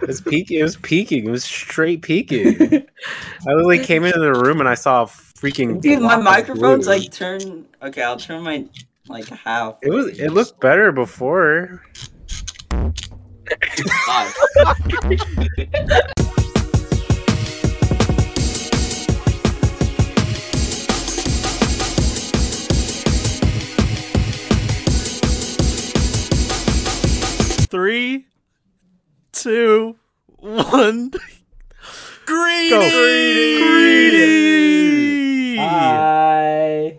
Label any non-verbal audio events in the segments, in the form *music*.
It was peaking. It was peaking. It was straight peaking. I literally came into the room and I saw a freaking. Dude, my microphone's blue. like turn. Okay, I'll turn my like half. It was. It looked better before. Three, two, one. Greeny! Go. Greeny! Hi.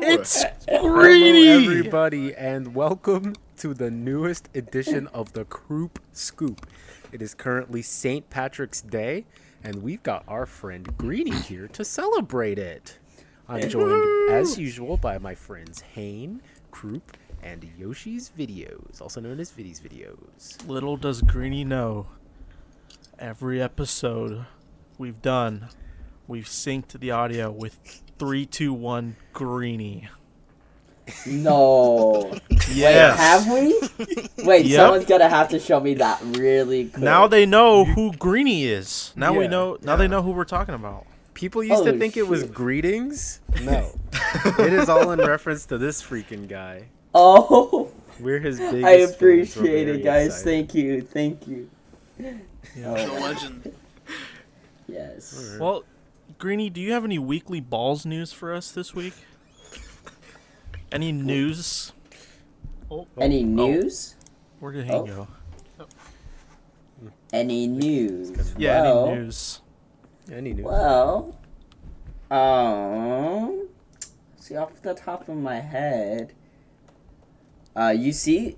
It's Hello, everybody, and welcome to the newest edition of the Kroop Scoop. It is currently St. Patrick's Day, and we've got our friend Greeny here to celebrate it. I'm joined, as usual, by my friends Hane, Kroop, and Yoshi's Videos, also known as Viddy's Videos. Little does Greeny know, every episode we've done, we've synced the audio with 321 Greeny. No. *laughs* Yes. Wait, have we? Wait, Yep. someone's gonna have to show me that really quick. Now they know who Greeny is. Now we know. Now they know who we're talking about. People used to Holy think it was greetings. No, *laughs* it is all in reference to this freaking guy. *laughs* Oh, We're his biggest. I appreciate very it, guys. excited. Thank you, thank you. Yeah. Oh, legend. *laughs* yes. Alright. Well, Greeny, do you have any weekly balls news for us this week? Any news? Oh, Any news? where did he Oh. go? Any news? Yeah, well, any news? Any news? Well, um, see off the top of my head, uh, you see,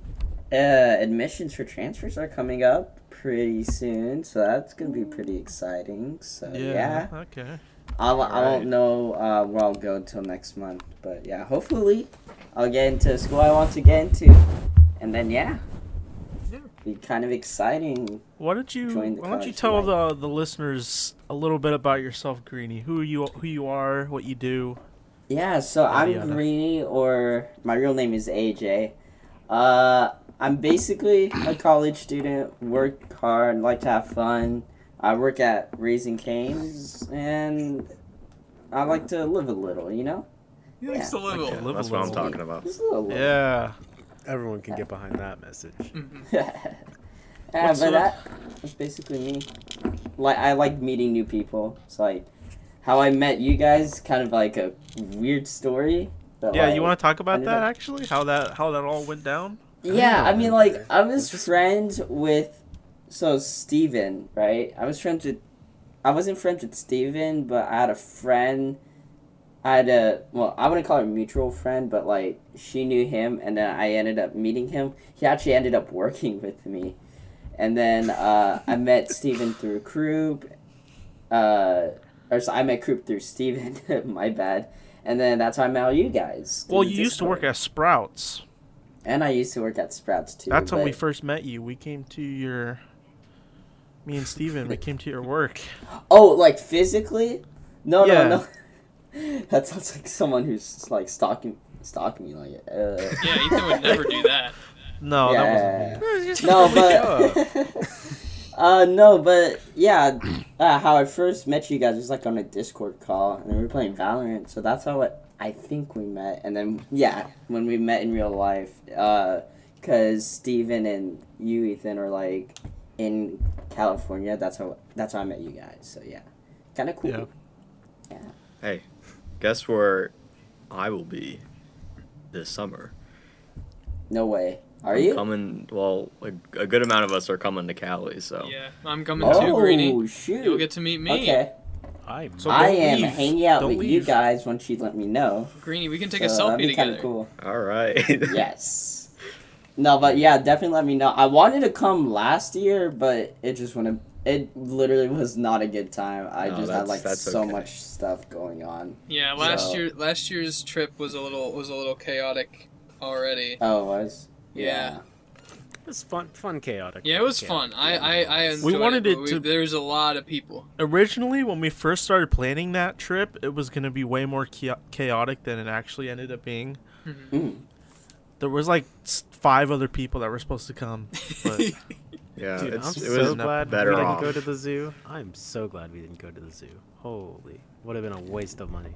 uh, admissions for transfers are coming up pretty soon, so that's gonna be pretty exciting. So yeah, Okay. I'll, I Alright. won't know uh, where I'll go until next month, but yeah, hopefully I'll get into the school I want to get into, and then yeah, Yeah. be kind of exciting. Why don't you Join the Why don't you tell life. the the listeners a little bit about yourself, Greeny? Who you who you are, what you do? Yeah, so I'm. Greeny, or my real name is AJ. Uh, I'm basically a college student, work hard, like to have fun. I work at Raising Canes, and I like to live a little, you know? He likes to live Okay. a Live That's a what I'm talking about. Just a little. Yeah. Everyone can get behind that message. *laughs* Mhm. *laughs* yeah, What's but that, that's basically me. Like, I like meeting new people. It's like how I met you guys, kind of like a weird story. But Yeah. like, You want to talk about that up- actually? How that how that all went down? Yeah, I don't mean, like, I was Was this- friends with, so Steven, right? I was friends with, I wasn't friends with Steven, but I had a friend. I had a, well, I wouldn't call her a mutual friend, but like, she knew him, and then I ended up meeting him. He actually ended up working *laughs* with me. And then uh, I met Steven through Kroop. Uh, or so I met Kroop through Steven, *laughs* my bad. And then that's how I met all you guys. Well, the you used to work Discord. at Sprouts. And I used to work at Sprouts too. That's when we first met you. We came to your. Me and Steven, we came to your work. *laughs* Oh, like physically? No, Yeah. no, no. *laughs* that sounds like someone who's like stalking, stalking me. Like, uh, Yeah, Ethan would never do that. *laughs* No, yeah. that wasn't me. No, but uh, no, but yeah. Uh, how I first met you guys was like on a Discord call, and we were playing Valorant. So that's how it, I think we met. And then yeah, when we met in real life, uh, cause Steven and you, Ethan, are like in California. That's how that's how I met you guys. So yeah, kind of cool. Yeah. Hey, guess where I will be this summer? No way. Are I'm you? coming? Well, a, a good amount of us are coming to Cali, so Yeah, I'm coming too, oh, Greeny. Oh shoot! You'll get to meet me. Okay, I'm So I am leave. hanging out Don't with you guys once you let me know. Greeny, we can take a So that'd selfie be kinda together. Cool. all right. *laughs* Yes. No, but yeah, definitely let me know. I wanted to come last year, but it just wouldn't. It literally was not a good time. I No, just had like so okay. much stuff going on. Yeah, last So- year last year's trip was a little was a little chaotic already. Oh, it was. Yeah. It was fun, fun, chaotic. Yeah, it was chaotic. fun. I I, I enjoyed We wanted it, it we, to- There was a lot of people. Originally, when we first started planning that trip, it was going to be way more chaotic than it actually ended up being. Mm. There was like five other people that were supposed to come, but *laughs* Yeah, Dude, it's, I'm it so was glad we didn't off. go to the zoo. I'm so glad we didn't go to the zoo. Holy, would have been a waste of money.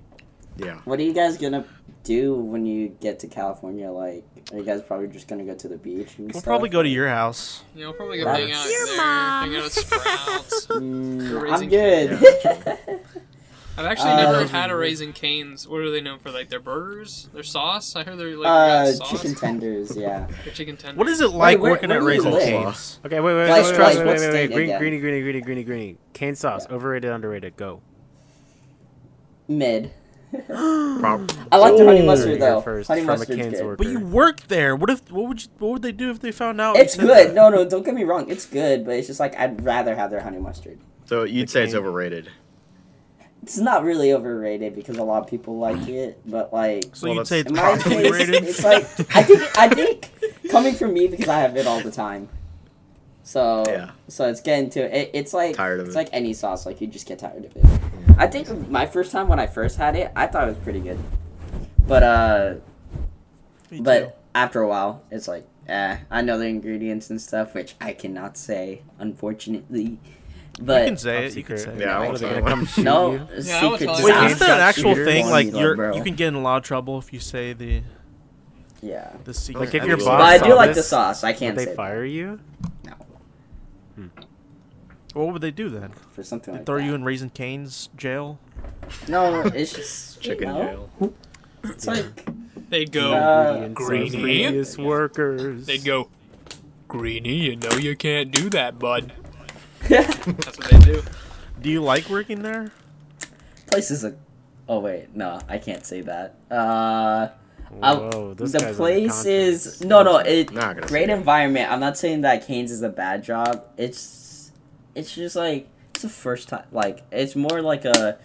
Yeah. What are you guys gonna do when you get to California? Like, are you guys probably just gonna go to the beach and We'll stuff? probably go to your house. Yeah, we'll probably go to hang out Your there, hang out at Sprouts. *laughs* Mm, I'm Raising good. *laughs* I've actually Uh, never had a Raising Cane's. What are they known for? Like their burgers, their sauce. I heard they're like uh, sauce. chicken tenders. Yeah. *laughs* Their chicken tenders. What is it like where- working where at do you Raising live? Cane's? Okay, wait, wait, Like, wait, wait, like, wait, what wait, wait, state Green, again? greeny, greeny, greeny, greeny, greeny. Cane sauce, Yeah. overrated, underrated. Go. Mid. Prob- I like the honey Ooh. mustard Here though. first honey from a mustard's Cane's good. worker. But you work there. What if? What would you? What would they do if they found out? It's good. that? No, no, don't get me wrong. It's good, but it's just like I'd rather have their honey mustard. so you'd The say it's overrated. It's not really overrated because a lot of people like it, but like So Well, you'd say it's in my properly case, rated. it's like I think I think coming from me because I have it all the time. So Yeah. so it's getting to it. It's like Tired of it's it. like any sauce. Like you just get tired of it. I think my first time when I first had it, I thought it was pretty good, but uh, Me but too. after a while, it's like eh. I know the ingredients and stuff, which I cannot say, unfortunately. But you can say it. You can say Yeah, I it. What won't are they tell gonna them. come shoot no you? Yeah, secret tell Wait, isn't that an actual shooters? thing? Like you're, bro. you can get in a lot of trouble if you say the Yeah. the secret. Like if your boss But I do like the sauce. I can't they say fire you? What would they do then? for something like Throw that. you in Raising Cane's jail? No, it's just you Chicken know, jail. It's like They go. Uh, Ingredients of Greeny? previous workers. They go. Greeny, you know you can't do that, bud. yeah. *laughs* That's what they do. Do you like working there? place is a. Oh wait, no, I can't say that. Uh, I- Whoa, this the place is no, no. It great say it. environment. I'm not saying that Canes is a bad job. It's, it's just like it's the first time. Like it's more like a.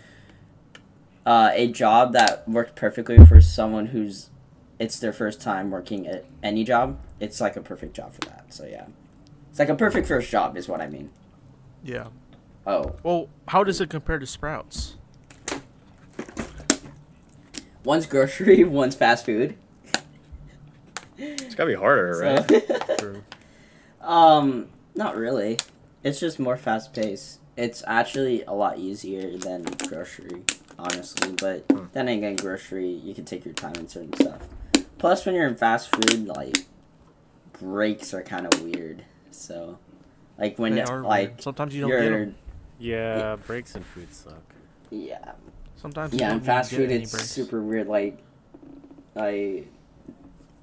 Uh, a job that worked perfectly for someone who's, it's their first time working at any job. It's like a perfect job for that. So yeah, it's like a perfect first job is what I mean. Yeah. Oh, Well, how does it compare to Sprouts? One's grocery, *laughs* one's fast food. It's gotta be harder, right? So- *laughs* True. um, not really. It's just more fast paced. It's actually a lot easier than grocery, honestly. But Hmm. then again, grocery you can take your time in certain stuff. Plus, when you're in fast food, like breaks are kind of weird. So, like when they are like weird. sometimes you don't get them. Yeah, breaks in food suck. yeah Sometimes yeah don't in fast food it's breaks. super weird. Like, I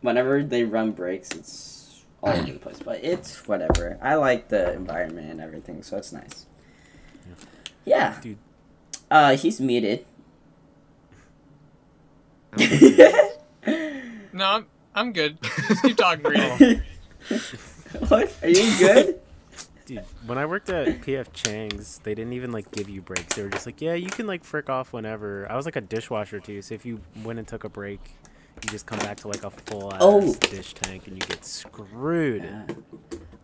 whenever they run breaks, it's all over the place. But it's whatever. I like the environment and everything, so it's nice. Yeah. Dude. Uh, he's muted. *laughs* No, I'm, I'm good. Just keep talking, Greeny. *laughs* what? Are you good? Dude, when I worked at PF Chang's, they didn't even like give you breaks. They were just like, yeah, you can like frick off whenever. I was like a dishwasher too, so if you went and took a break, you just come back to like a full ass Oh. dish tank and you get screwed. Yeah.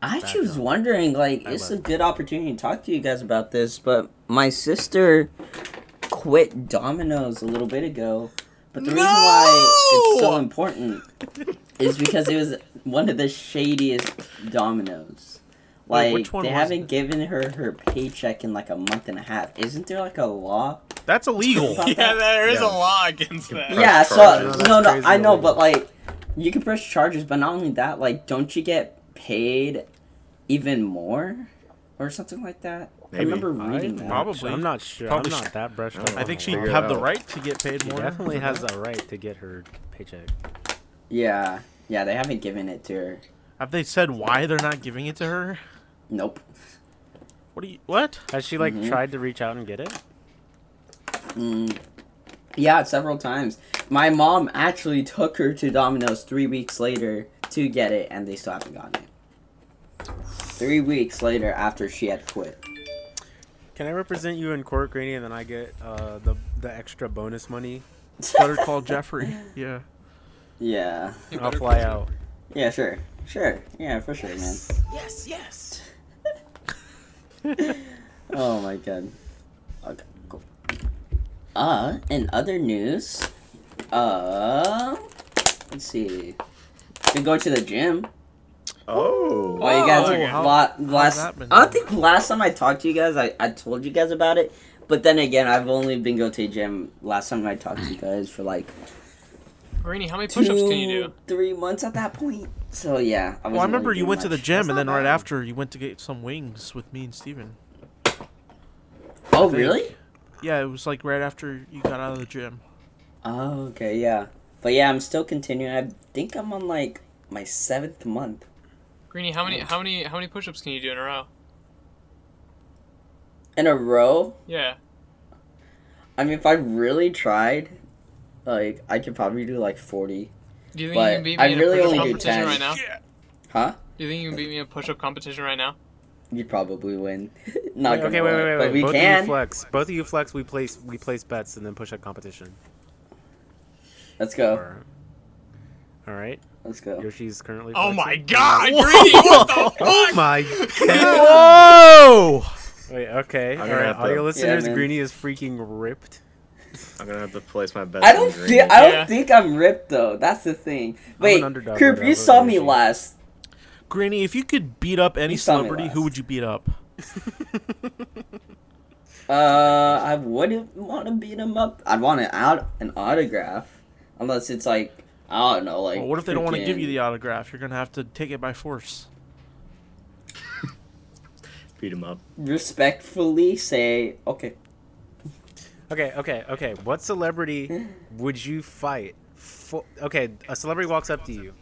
I Bad was wondering, like, I it's a good opportunity to talk to you guys about this, but my sister quit Domino's a little bit ago. But the reason why it's so important is because it was one of the shadiest Domino's. Wait, Like, which one they was haven't it? given her her paycheck in like a month and a half. Isn't there like a law? That's illegal. yeah, there is Yeah. a law against that. Yeah, so charges. That's no, no, crazy I know, illegal. but like, you can press charges, but not only that, like, don't you get paid even more or something like that? I remember reading I'm that. Probably. I'm not sure. Probably I'm not that brushed I up. I think she'd law. Figure it have the right to get paid She more. definitely has that. a right to get her paycheck. Yeah, yeah, they haven't given it to her. Have they said why they're not giving it to her? Nope. What do you? What? Has she like Mhm. tried to reach out and get it? Mm. Yeah, several times. My mom actually took her to Domino's three weeks later to get it, and they still haven't gotten it. Three weeks later, after she had quit. Can I represent you in court, Greeny, and then I get uh, the the extra bonus money? Better call Jeffrey. *laughs* Yeah. Yeah. I'll fly out. Yeah, sure. Sure. Yeah, for sure, man. Yes, yes. *laughs* Oh my god. Okay, cool. Uh, in other news, uh, let's see. Been going to the gym. Oh. Well, you guys, okay. how- la- last. I don't think last time I talked to you guys, I, I told you guys about it. But then again, I've only been go to the gym. Last time I talked to you guys for like Greeny, how many two, push-ups can you do? three months at that point. So yeah, I, Well, I remember really you doing went to the gym, That's and then not right bad. after you went to get some wings with me and Steven. Oh really? Yeah, it was like right after you got out of the gym. Oh okay, yeah. But yeah, I'm still continuing. I think I'm on like my seventh month. Greeny, how many how many how many push-ups can you do in a row? In a row, Yeah. I mean, if I really tried, like I could probably do like forty. Do you think But you can beat me I in really a push-up competition right now? Huh? Do you think you can beat me in a push-up competition right now? You'd probably win. *laughs* Not Wait, okay, wait, wait, wait, but wait. we Both of you flex. Both of you flex. We place we place bets and then push up competition. Let's go. Or- all right. Let's go. Yoshi's currently. Oh flexing. my god, Greeny, what the *laughs* Oh fuck? my *laughs* Whoa! Wait, okay. I'm All gonna right, have to- audio listeners, man. Greeny is freaking ripped. I'm gonna have to place my bets. I don't green. think I don't Yeah. think I'm ripped though. That's the thing. Wait, underdog, Coop, but you saw me last. Greeny, if you could beat up any You celebrity, who would you beat up? *laughs* Uh, I wouldn't want to beat him up. I'd want an out an autograph, unless it's like I don't know, like. Well, what if they don't want to give you the autograph? You're gonna have to take it by force. *laughs* Beat him up. respectfully say okay? Okay, okay, okay. What celebrity would you fight? For, okay, a celebrity walks up to you,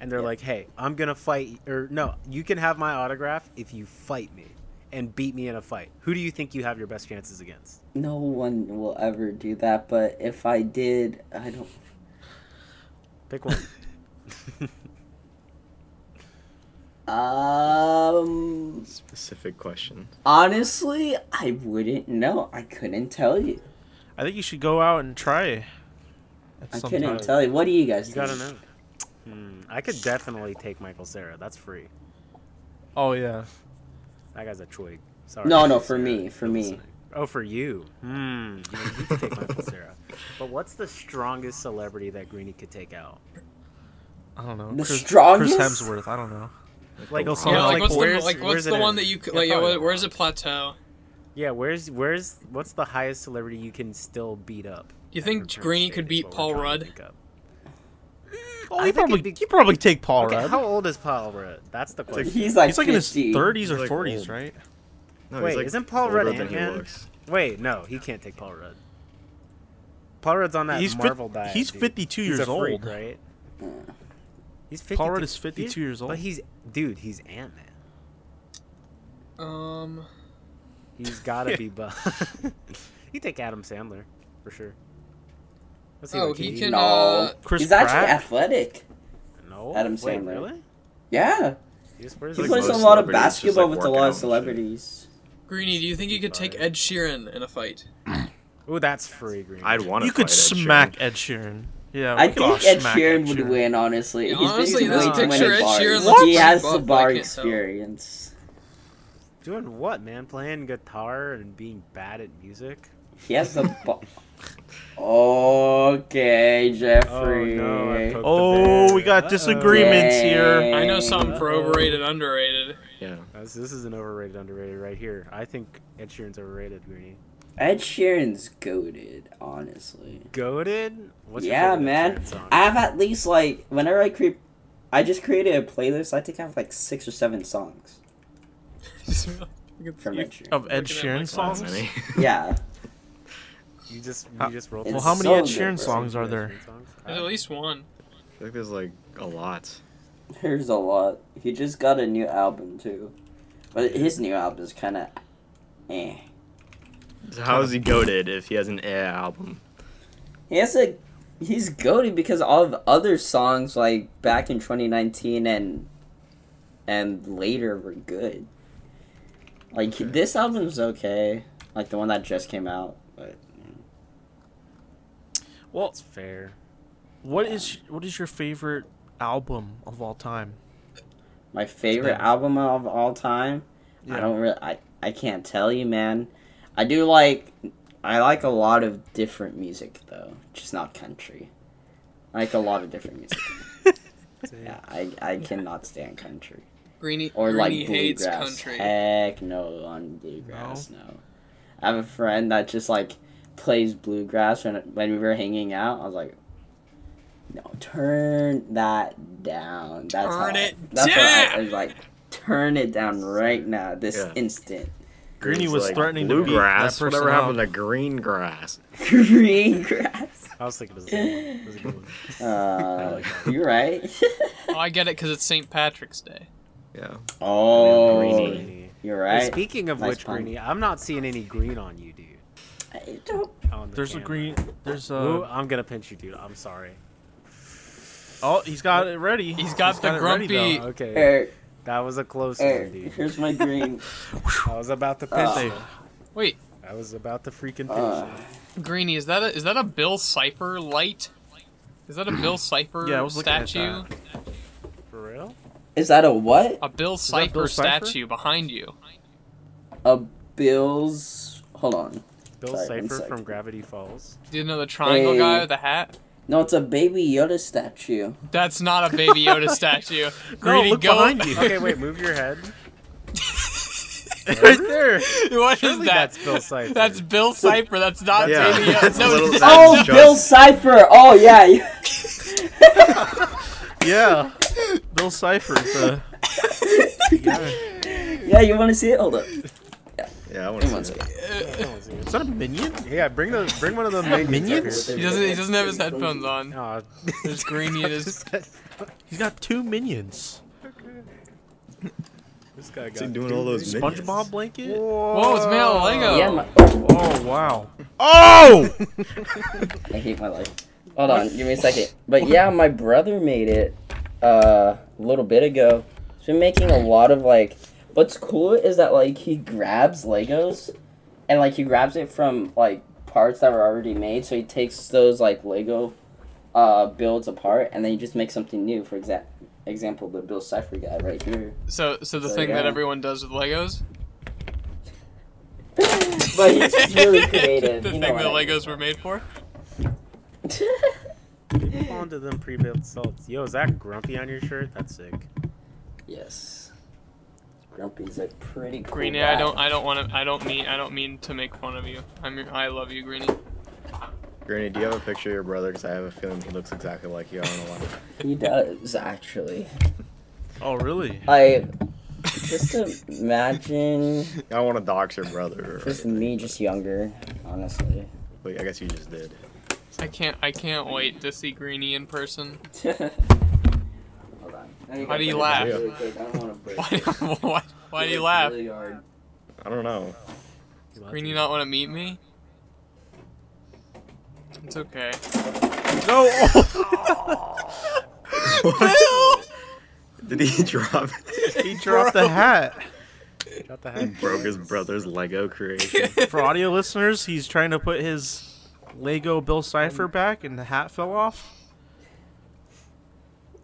and they're Yeah. like, "Hey, I'm gonna fight," or no, you can have my autograph if you fight me and beat me in a fight. Who do you think you have your best chances against? No one will ever do that, but if I did, I don't. Pick one. Um, Specific question. honestly, I wouldn't know. I couldn't tell you. I think you should go out and try. At I some couldn't time. tell you. What do you guys you think? gotta know. Hmm, I could definitely take Michael Cera. That's free. Oh yeah. That guy's a twig. Sorry. No, no, for Cera, me, for me. listening. Oh, for you. Hmm. You, know, you could take Michael *laughs* Cera. But what's the strongest celebrity that Greeny could take out? I don't know. The Chris, strongest? Chris Hemsworth. I don't know. Like, He'll yeah, like like what's the where's- like what's the one in? that you could Yeah, like yeah, where's not. the plateau? Yeah, where's where's what's the highest celebrity you can still beat up? You think Return Greeny could beat Paul Rudd? think. Oh, I he think probably be- he probably take Paul Okay, Rudd. how old is Paul Rudd? That's the question. He's like He's like in his 30s or He's, like, 40s, right? No, he's, Wait, like, isn't Paul Rudd older than he Ant-Man? Wait, no, he can't take Paul Rudd. Paul Rudd's on that He's fif- Marvel diet. he's dude. 52 He's years a freak, old. right? He's 52. Paul Rudd is 52 years old. But he's dude, he's Ant Man. Um, He's gotta *laughs* be buff. you *laughs* take Adam Sandler for sure. Let's see Oh, he he can- No, uh, Chris he's actually athletic. No, Adam Wait, Sandler. really? Yeah, He just wears he like plays a lot of basketball like, with a lot of celebrities. Greeny, do you think you could take Ed Sheeran in a fight? *clears throat* Ooh, that's free green. I'd want to. You could smack Ed Sheeran. Yeah, I we could all think Ed smack Sheeran would win. Honestly, Yeah, he's honestly, been this to way too picture, many Ed. Sheeran looks He has buff, the bar can't tell. experience. Doing what, man? Playing guitar and being bad at music? He has the bar. *laughs* okay, Jeffrey. Oh no! I poked the Oh, we got Uh-oh. disagreements here. I know something for Uh-oh. overrated, underrated. Yeah. Uh, this, this is an overrated, underrated right here. I think Ed Sheeran's overrated, Greeny. Ed Sheeran's goaded, honestly. Goaded? What's your yeah, favorite man. I have at least like whenever I create, I just created a playlist. I think I have like six or seven songs from Ed Sheeran. Of Ed Looking at Sheeran songs? Many. *laughs* Yeah, You just you How- just rolled. Well, how many so Ed Sheeran songs are there? There's at least one. I think there's like a lot. there's a lot. He just got a new album too, but his new album is kind of, eh. So how is he goaded if he has an eh album? He has a, he's goaded because all of the other songs like back in 2019 and, and later were good. Like this album's okay, like the one that just came out, but. Well, it's fair. what is what is your favorite album of all time? My favorite Yeah. album of all time. I don't really. I I can't tell you, man. I do like. I like a lot of different music though, just not country. I like a lot of different music. *laughs* yeah, I I cannot stand country. Greeny, or Greeny like hates bluegrass. country. Heck no on bluegrass. No. I have a friend that just like plays bluegrass when when we were hanging out. I was like, no, turn that down. That's how Turn I- it that's what I, down. I was like, turn it down right now, this Yeah. instant. Greeny He's was like, threatening to beat that bluegrass. person Whatever happened out. to green grass? *laughs* Green grass. *laughs* I was thinking of the same one. That was a good one. *laughs* Uh, like you're right. Oh, I get it because it's St. Patrick's Day. Yeah. oh, Greeny. Greeny. you're Hey, right. speaking of Nice which, pun. Greeny, I'm not seeing any green on you, dude. I don't the There's a green. There's a. Ooh, I'm gonna pinch you, dude. I'm sorry. Oh, he's got it ready. He's got the it ready, grumpy- though. Okay, Eric, that was a close Eric, one, dude. here's my green. *laughs* I was about to pinch Uh, you. Wait, I was about to freaking pinch Uh, you. Greeny, is that a is that a Bill Cipher light? Is that a Bill Cipher Yeah, I was looking at statue? For real? is that a what? A Bill Cipher Bill Cipher? statue behind you. A Bill's. Hold on. Bill Sorry, Cipher from Gravity Falls. Do you know the triangle Hey. guy with the hat? No, it's a Baby Yoda statue. That's not a Baby Yoda *laughs* statue. No, Greeny, look go. behind you. Okay, wait, move your head. right there. *laughs* what is Surely that? that's Bill Cipher. That's Bill Cipher. That's not Yeah, Baby Yoda. No, it's that's Oh, just- Bill Cipher. Oh yeah. *laughs* Yeah. *laughs* Bill Cipher. The, *laughs* yeah, you want to see it? Hold up. Yeah, I want Give me one to see it. second. is that a minion? Yeah, bring the bring one of the minions. *laughs* Minions? Up He doesn't. He doesn't have his headphones on. here. There's Greeny in his. He's got two minions. This guy What's he doing all those minions? SpongeBob blanket. Whoa, it's made out of Lego. Yeah, my, Oh wow. Oh! I hate my life. Hold on, give me a second. But yeah, my brother made it uh, a little bit ago. He's been making a lot of like. What's cool is that like he grabs Legos, and like he grabs it from like parts that were already made. So he takes those like Lego uh, builds apart, and then he just makes something new. For exa- example, the Bill Cipher guy right here. So, so the So, thing that everyone does with Legos. but he's really *laughs* creative. the you know thing that I mean. Legos were made for. *laughs* Move on to them pre-built salts. Yo, is that grumpy on your shirt? That's sick. yes. Grumpy's a pretty cool Greeny, guy. I don't. I don't want to. I don't mean. I don't mean to make fun of you. I'm. your- I love you, Greeny. Granny, do you have a picture of your brother? Because I have a feeling he looks exactly like you. I don't know why. He does actually. Oh really? I just imagine *laughs* I want to dox your brother. Or just me, just younger, honestly. But I guess you just did. I can't. I can't wait to see Greeny in person. *laughs* Hold on. Why do you laugh? Really quick. I don't want to break. Why? *laughs* why, why do you laugh? Really hard. I don't know. Greeny not want to meet me? It's okay. No. *laughs* Did he drop? he dropped the hat. Got the hat. he broke his brother's Lego creation. For audio listeners, he's trying to put his Lego Bill Cipher back, and the hat fell off.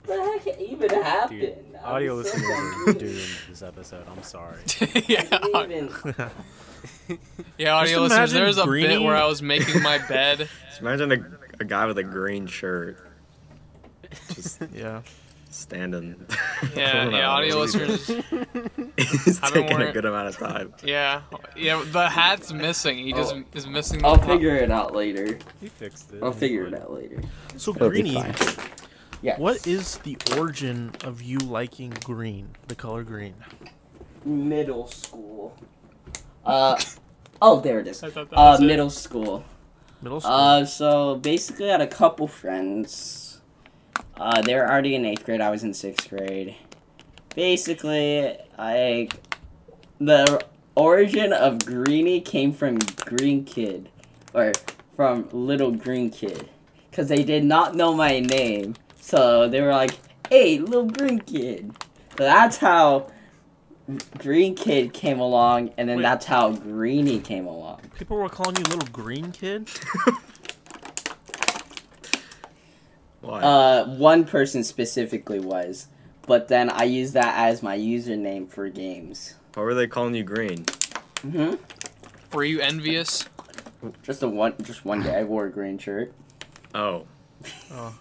What the heck even happened? Dude, I'm audio so listeners are doomed this episode. I'm sorry. *laughs* yeah, even. *laughs* yeah. Audio listeners, imagine there's a Greeny- bit where I was making my bed. Just imagine a, a guy with a green shirt *laughs* just Yeah. Standing. *laughs* Yeah, don't yeah. Audio He's- listeners. *laughs* He's I've been taking a good amount of time. *laughs* Yeah, yeah. The hat's missing. He just Oh. is missing. The I'll top. figure it out later. He fixed it. I'll figure it out later. So It'll Greeny, fine. Yeah. what is the origin of you liking green, the color green? middle school? Uh. Oh, there it is. I thought that Uh, was it. middle school. Middle school. Uh, so basically, I had a couple friends. Uh, they were already in eighth grade. I was in sixth grade. Basically, I the origin of Greeny came from Green Kid, or from Little Green Kid, because they did not know my name. So they were like, "Hey, Little Green Kid." So that's how Green Kid came along, and then Wait. that's how Greeny came along. People were calling you little green kid. *laughs* Why? Uh, one person specifically was, but then I used that as my username for games. Why were they calling you green? hmm Were you envious? Just a one, just one day I wore a green shirt. Oh. *laughs* Oh.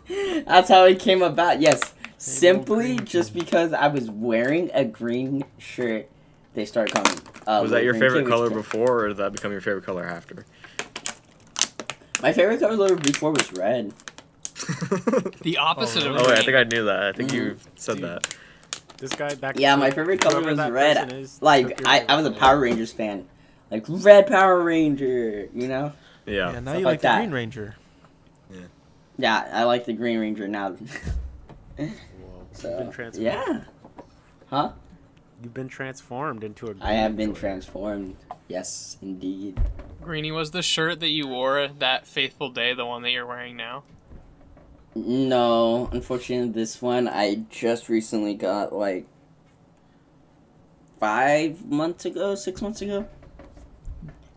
That's how it came about. Yes, Simply just because I was wearing a green shirt, they started calling me. Uh, Was that your favorite Kid, color before, or did that become your favorite color after? My favorite color before was red. *laughs* The opposite Oh, of Oh wait, I think I knew that. I think you mm. said Dude. that. This guy back. Yeah, my favorite color whoever was red. is, Like I, I was a. Power Rangers fan. Like red Power Ranger, you know? Yeah. Yeah, now Stuff you like like the that. Green Ranger. Yeah, Yeah, I like the Green Ranger now. Whoa. *laughs* You've so been transformed. yeah, huh? You've been transformed into a. I have been green transformed. Yes, indeed. Greeny was the shirt that you wore that faithful day, the one that you're wearing now. No, unfortunately, this one I just recently got like five months ago, six months ago.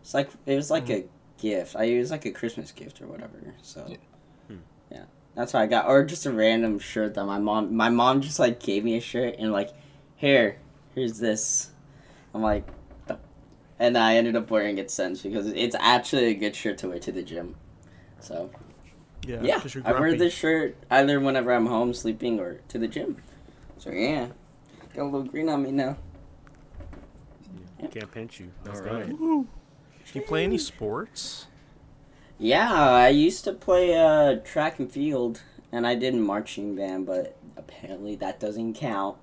It's like it was like a gift. I it was like a Christmas gift or whatever. So Yeah. Hmm. yeah, that's what I got, or just a random shirt that my mom my mom just like gave me a shirt and like, here, here's this. I'm like, "Oh." and I ended up wearing it since because it's actually a good shirt to wear to the gym. So Yeah, yeah, 'cause you're I wear this shirt either whenever I'm home sleeping or to the gym. So yeah, got a little green on me now. Can't pinch you. Let's All go. right. Do you play any sports? Yeah, I used to play uh, track and field, and I did marching band, but apparently that doesn't count.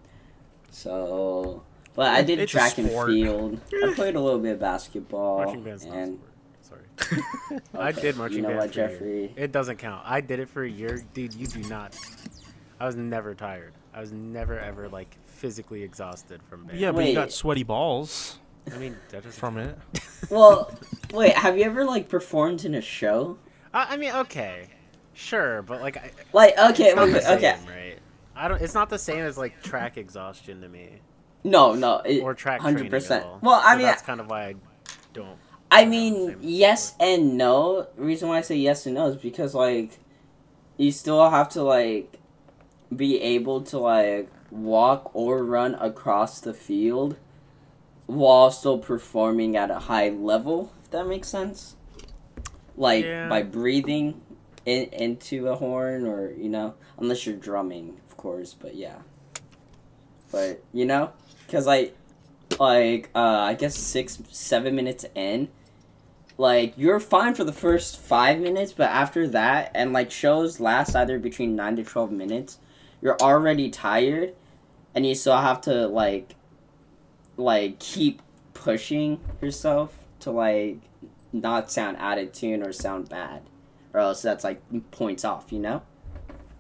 So, but I did It's track and sport. field. I *laughs* played a little bit of basketball, Marching band's not a and sport. Sorry. *laughs* I did marching you know band what, for a year. Jeffrey? It doesn't count. I did it for a year, dude. You do not. I was never tired. I was never ever like physically exhausted from band. Yeah, but you got sweaty balls I mean that doesn't from it. *laughs* well, wait, have you ever like performed in a show? I, I mean, okay, sure, but like, I, Like, okay, it's not wait, the wait, okay, right? I don't. It's not the same as like track exhaustion to me, no, no, it, or track hundred training at percent. all. Well, I So mean, that's kind of why I don't. I mean, yes and no. The reason why I say yes and no is because like you still have to like be able to like walk or run across the field while still performing at a high level, if that makes sense. Like Yeah. by breathing in, into a horn or, you know, unless you're drumming, of course, but yeah. But, you know, cuz like like uh I guess 6 7 minutes in like you're fine for the first 5 minutes, but after that and like shows last either between 9 to 12 minutes, you're already tired and you still have to like like keep pushing yourself to like not sound out of tune or sound bad or else that's like points off you know?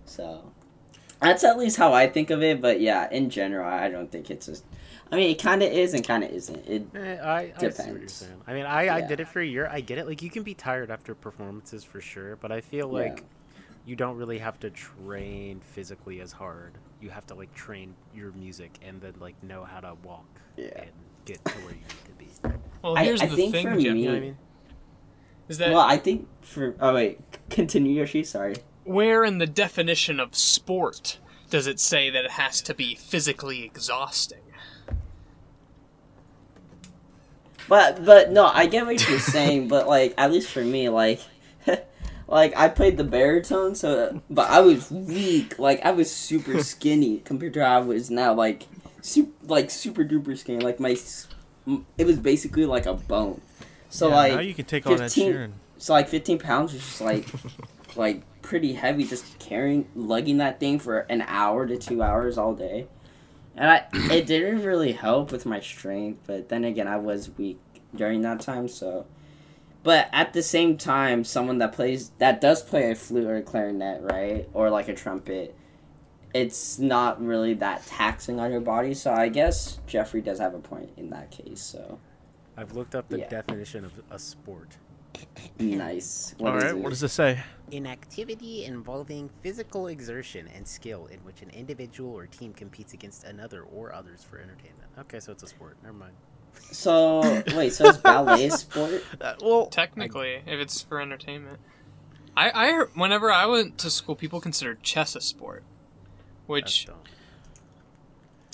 So that's at least how i think of it but yeah in general i don't think it's a i mean it kind of is and kind of isn't it Eh, I, I see what you're Depends. saying. I mean, I, I did it for a year. I get it. Like, you can be tired after performances for sure, but I feel Yeah. like you don't really have to train physically as hard. You have to like train your music and then like know how to walk Yeah. and get to where you need to be. Well, I- here's I the think thing, for Jeff. me- You know what I mean? Is that well i think for oh wait continue yoshi sorry where in the definition of sport does it say that it has to be physically exhausting? But but no, I get what you're saying. But like at least for me, like *laughs* like I played the baritone, so but I was weak. Like I was super *laughs* skinny compared to how I was now. Like super like super duper skinny. Like my it was basically like a bone. So Yeah, like now you can take on Ed 15 Sheeran. so like 15 pounds was just like *laughs* like pretty heavy just carrying lugging that thing for an hour to two hours all day and i it didn't really help with my strength but then again i was weak during that time so but at the same time someone that plays that does play a flute or a clarinet right or like a trumpet it's not really that taxing on your body so i guess jeffrey does have a point in that case so I've looked up the Yeah. definition of a sport. nice All is right, it? what does it say? An activity involving physical exertion and skill in which an individual or team competes against another or others for entertainment. Okay, so it's a sport. Never mind. So wait, so it's ballet a sport? *laughs* Uh, well, Technically, if it's for entertainment. I, I whenever I went to school, people considered chess a sport. Which.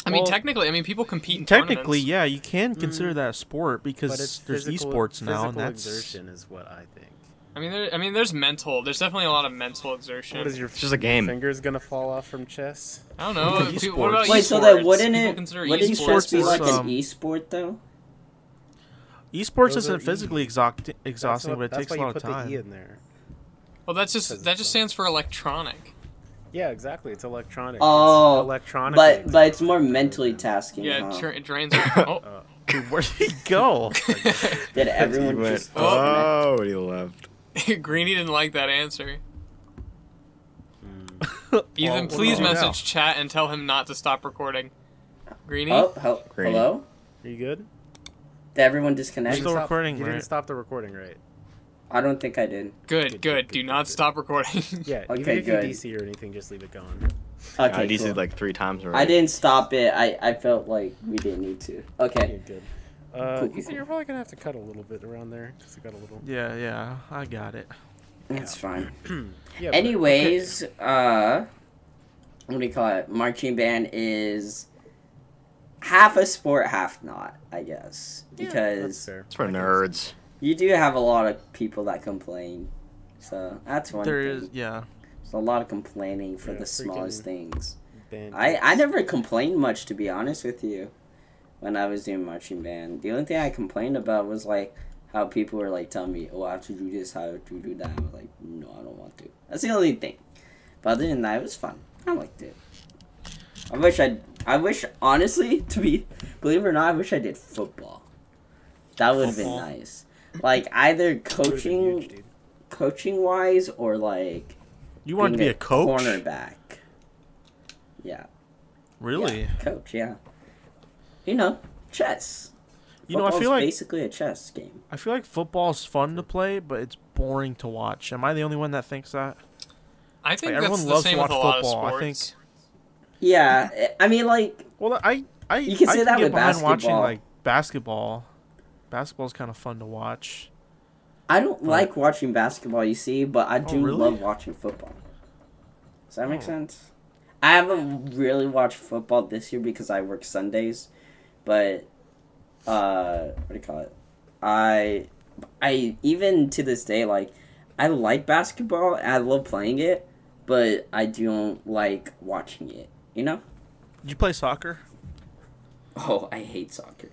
I mean, Well, technically, I mean, people compete. In technically, tournaments. yeah, you can consider that a sport because there's physical, esports now, and that's exertion is what I think. I mean, there, I mean, there's mental. There's definitely a lot of mental exertion. What is your It's just a game. Fingers gonna fall off from chess? I don't know. Esports. People- what about Wait, esports? so that wouldn't People it consider wouldn't esports esports be like um, an esport though? Esports Those isn't physically exhaust- That's exhausting, what- but it takes a lot of put the time. E in there. Well, that's just that just stands for electronic. Yeah, exactly. It's electronic. Oh, it's electronic. But but it's more mentally tasking. Yeah, huh? it, drains. Your, oh, *laughs* Dude, where'd he go? *laughs* Did everyone He went, just oh, and he left. *laughs* Greeny didn't like that answer. Mm. Ethan, Well, please well, message chat and tell him not to stop recording. Greeny, Oh, hel- Great. hello? Are you good? Did everyone You disconnect? Still recording, You right? didn't stop the recording, right? I don't think I did. good, good, good. good, Do good, not good. stop recording. *laughs* Yeah. Okay, even if good. you DC or anything, just leave it going. Okay, I DC'd cool. like three times already. I didn't stop it. I, I felt like we didn't need to. Okay. You're. Uh, Cool, cool, Ethan, cool. you're probably gonna have to cut a little bit around there because it got a little. yeah, yeah, I got it. That's fine. *clears throat* Yeah. but- Anyways, uh, what do you call it? Marching band is half a sport, half not, I guess. Yeah, that's Because fair. It's for nerds. you do have a lot of people that complain. So that's one There thing. is, yeah. There's a lot of complaining for Yeah, the smallest things. Band I, I never complained much, to be honest with you, when I was doing marching band. The only thing I complained about was like how people were like telling me, "Oh, I have to do this, have to do that." I was like, "No, I don't want to." That's the only thing. But other than that, it was fun. I liked it. I wish I, I wish honestly, *laughs* to be, believe it or not, I wish I did football. That would have been nice. Like either *laughs* coaching, huge, coaching wise, or like You wanted to be a coach? cornerback. Yeah. Really? Yeah, coach, yeah. You know, chess. You know, I Football's feel like basically a chess game. I feel like football's fun to play, but it's boring to watch. Am I the only one that thinks that? I think Like, that's everyone the loves to same with a watch lot of football, I think. Yeah, I- I mean, like, Well, I I You can I say that get with behind watching basketball. like basketball. Basketball's kind of fun to watch. I don't But- like watching basketball, you see, but I oh, do really? love watching football. Does that make Oh. sense? I haven't really watched football this year because I work Sundays, but uh, what do you call it? I, I even to this day like, I like basketball I love playing it, but I don't like watching it. You know? Did you play soccer? Oh, I hate soccer.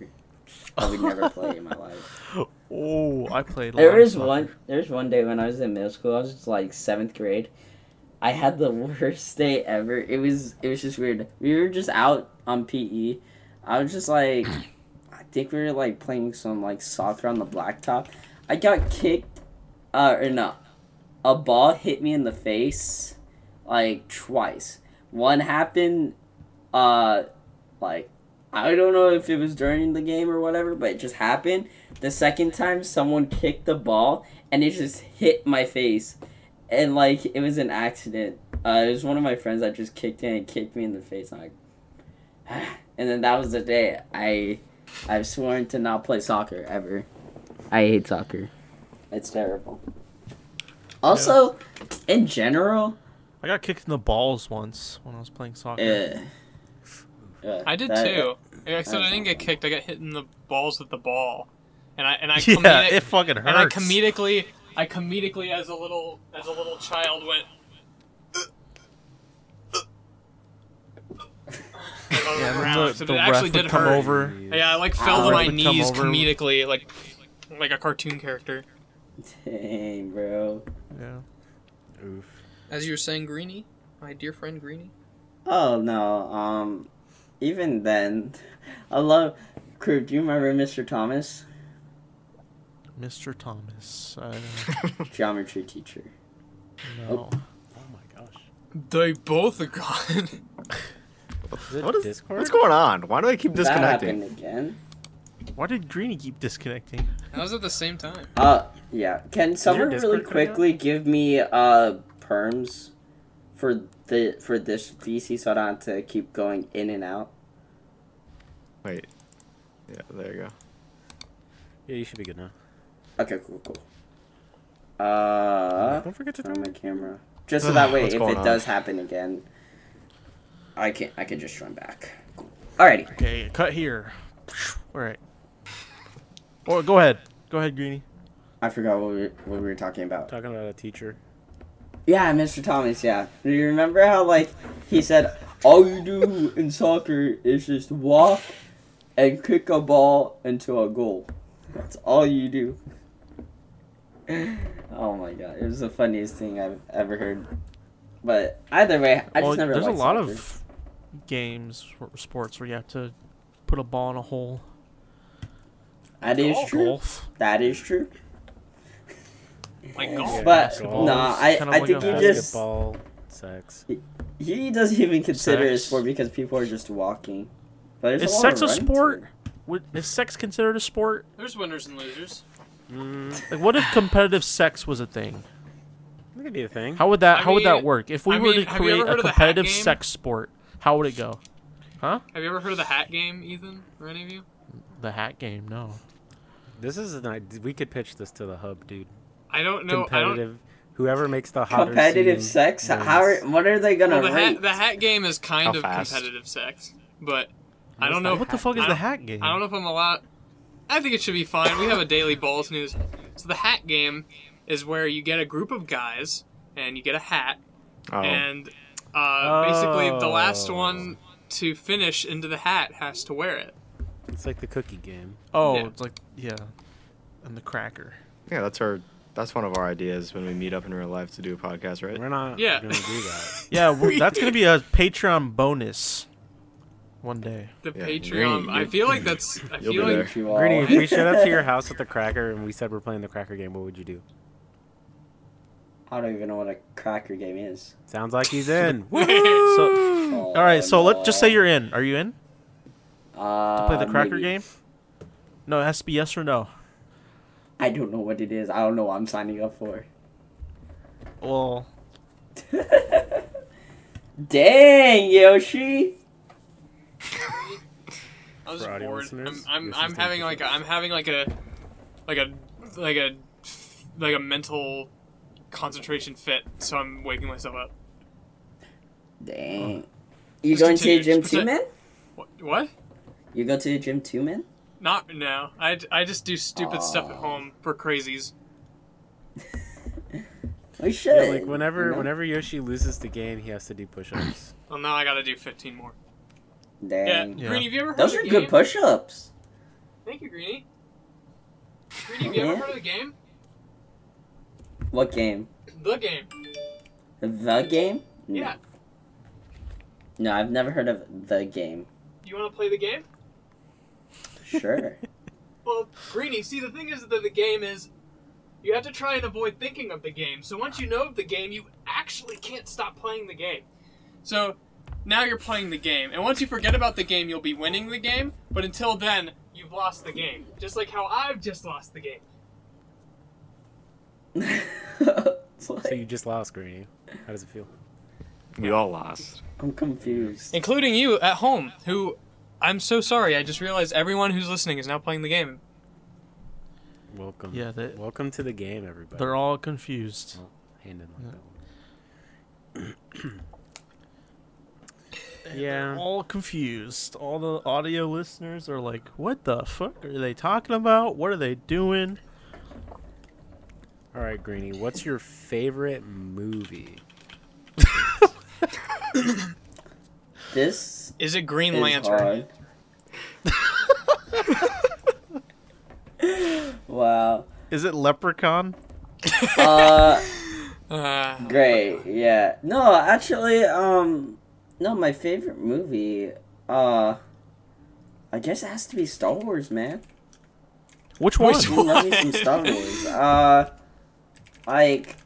I would never play in my life. *laughs* Oh, I played. a There lot of was soccer. one. There's one day when I was in middle school. I was just like seventh grade. I had the *laughs* worst day ever. It was. It was just weird. We were just out on PE. I was just like, I think we were like playing some like soccer on the blacktop. I got kicked. Uh, or no, a ball hit me in the face, like twice. One happened, uh, like I don't know if it was during the game or whatever, but it just happened. The second time, someone kicked the ball and it just hit my face, and like it was an accident. Uh, it was one of my friends that just kicked in and kicked me in the face. I'm like, *sighs* *sighs* and then that was the day I, I've sworn to not play soccer ever. I hate soccer. It's terrible. Also, in general, I got kicked in the balls once when I was playing soccer. uh, uh, I did that- too. Except I didn't not get kicked. I got hit in the balls with the ball, and I and I yeah, comedic- it fucking hurts. and I comedically, I comedically as a little as a little child went. like on Yeah, the then ground, the, so the it actually did come hurt. over. Yeah, I like fell to my knees over. comedically, like like a cartoon character. Dang, bro. Yeah. Oof. As you were saying, Greeny, my dear friend Greeny. Oh no. Um, even then, I love. Crew, do you remember Mr. Thomas, Mr. Thomas. Uh, *laughs* geometry teacher? no. Oh my gosh. They both are gone. *laughs* Is it What is, Discord? what's going on? Why do they keep That disconnecting? happened again. Why did Greeny keep disconnecting? that was at the same time. Uh, yeah. Can someone really quickly give me uh perms for the for this VC so I don't have to keep going in and out? Wait. Yeah, there you go. Yeah, you should be good now. Okay, cool, cool. Uh, Don't forget to turn turn my camera just so *sighs* that way if it on? does happen again, I can't. I can just run back. Cool. Alrighty. Okay, cut here. All right. Or oh, go ahead. Go ahead, Greeny. I forgot what we, what we were talking about. Talking about a teacher. Yeah, Mr. Thomas. Yeah. Do you remember how like he said all you do in soccer is just walk and kick a ball into a goal. That's all you do. *laughs* Oh my god, it was the funniest thing I've ever heard. But either way, I just well, never. there's a lot soccer. of games or sports where you have to put a ball in a hole. That is golf. true. Golf. That is true. Like golf. But basketball. nah, I, Kinda I like think a he just Basketball, sex. he doesn't even consider it a sport because people are just walking. But Is a sex a sport? Would, is sex considered a sport? There's winners and losers. Mm, Like, what if competitive sex was a thing? that could be a thing. How would that I How would that work? If we I were mean, to have you ever create a heard of the hat competitive sex sport, how would it go? Huh? Have you ever heard of the hat game, Ethan? Or any of you? The hat game, no. This is an idea. We could pitch this to the hub, dude. I don't know. I don't. Competitive. Whoever makes the hotter Competitive scene sex? wins. How are, what are they gonna Well, the rate? hat, the hat game is kind How of fast? competitive sex, but I don't know. What the fuck is the hat game? I don't know if I'm allowed. I think it should be fine. We have a daily balls news. So the hat game is where you get a group of guys and you get a hat, Oh, and uh, basically the last Oh. one to finish into the hat has to wear it. It's like the cookie game. Oh, Yeah. it's like yeah, and the cracker. yeah, that's our. That's one of our ideas when we meet up in real life to do a podcast, right? We're not Yeah. gonna do that. *laughs* Yeah, we that's gonna be a *laughs* Patreon bonus one day. The Yeah, Patreon. you're- I feel like that's. I You'll feel be like there. You all- Greeny, if we showed up to your *laughs* house with the cracker and we said we're playing the cracker game, what would you do? I don't even know what a cracker game is. Sounds like he's in. *laughs* So, Oh, all right. So let's just say you're in. Are you in uh, to play the cracker maybe. game? No, it has to be yes or no. I don't know what it is. I don't know what I'm signing up for. Well, *laughs* Dang, Yoshi! *laughs* I was For audio bored. listeners, I'm I'm, I'm having like a, I'm having like a like a like a like a mental concentration fit, so I'm waking myself up. Dang. You Just going to the gym just too, man? What? What? You go to the gym too, man? Not now. I, I just do stupid stuff at home for crazies. *laughs* We should. Yeah, like whenever you know? whenever Yoshi loses the game, he has to do push-ups. *laughs* Well, now I gotta do 15 more. Dang. Yeah, Yeah. Greeny, have you ever heard Those of are the good game? push-ups. Thank you, Greeny. Greeny, have you ever heard of the game? What game? The game. The game? No. Yeah. No, I've never heard of the game. You want to play the game? Sure. *laughs* Well, Greeny, see, the thing is that the game is you have to try and avoid thinking of the game. So once you know of the game, you actually can't stop playing the game. So now you're playing the game, and once you forget about the game, you'll be winning the game. But until then, you've lost the game. Just like how I've just lost the game. *laughs* so you just lost, Greeny. How does it feel? We all lost. I'm confused. Including you at home, who I'm so sorry. I just realized everyone who's listening is now playing the game. Welcome. Yeah, they- Welcome to the game, everybody. they're all confused. Hand in like Yeah. that one. Yeah. all confused. All the audio listeners are like, "What the fuck are they talking about? What are they doing?" All right, Greeny. What's your favorite movie? This Is it Green is Lantern? hard. wow. Is it Leprechaun? Uh, *laughs* Uh, great. Yeah. No, actually, um, no, my favorite movie, uh, I guess it has to be Star Wars, man. Which one? Which You love me some Star *laughs* Wars. Uh, like,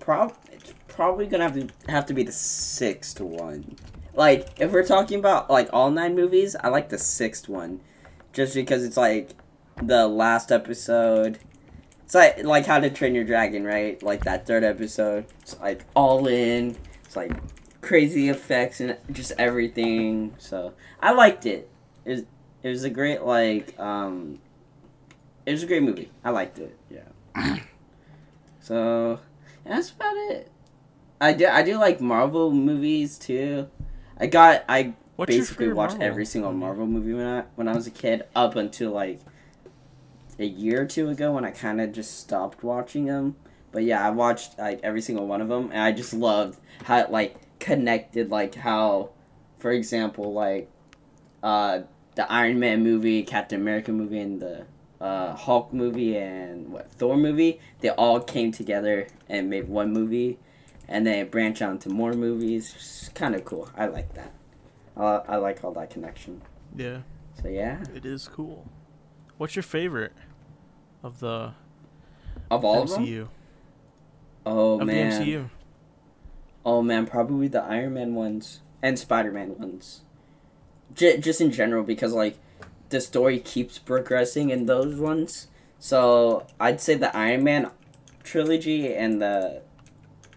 prob it's probably gonna have to have to be the sixth one. Like, if we're talking about like all nine movies, I like the sixth one, just because it's like the last episode. It's like like How to Train Your Dragon, right? Like that third episode. It's like all in. It's like crazy effects and just everything. So I liked it. It was, it was a great like um it was a great movie. I liked it. Yeah. *clears throat* so that's about it. I do I do like Marvel movies too. I got I What's basically watched Marvel every single? Marvel movie when I when I was a kid up until like a year or two ago when I kind of just stopped watching them. But yeah, I watched like every single one of them, and I just loved how it like connected, like how, for example, like uh, the Iron Man movie, Captain America movie, and the uh, Hulk movie and what Thor movie, they all came together and made one movie, and then branch out into more movies. It's kind of cool. I like that. Uh, I like all that connection. Yeah, So yeah, it is cool. What's your favorite of the of all of them. MCU? Oh of man. the MCU. Oh man, probably the Iron Man ones and Spider Man ones. J- just in general, because like the story keeps progressing in those ones. So I'd say the Iron Man trilogy and the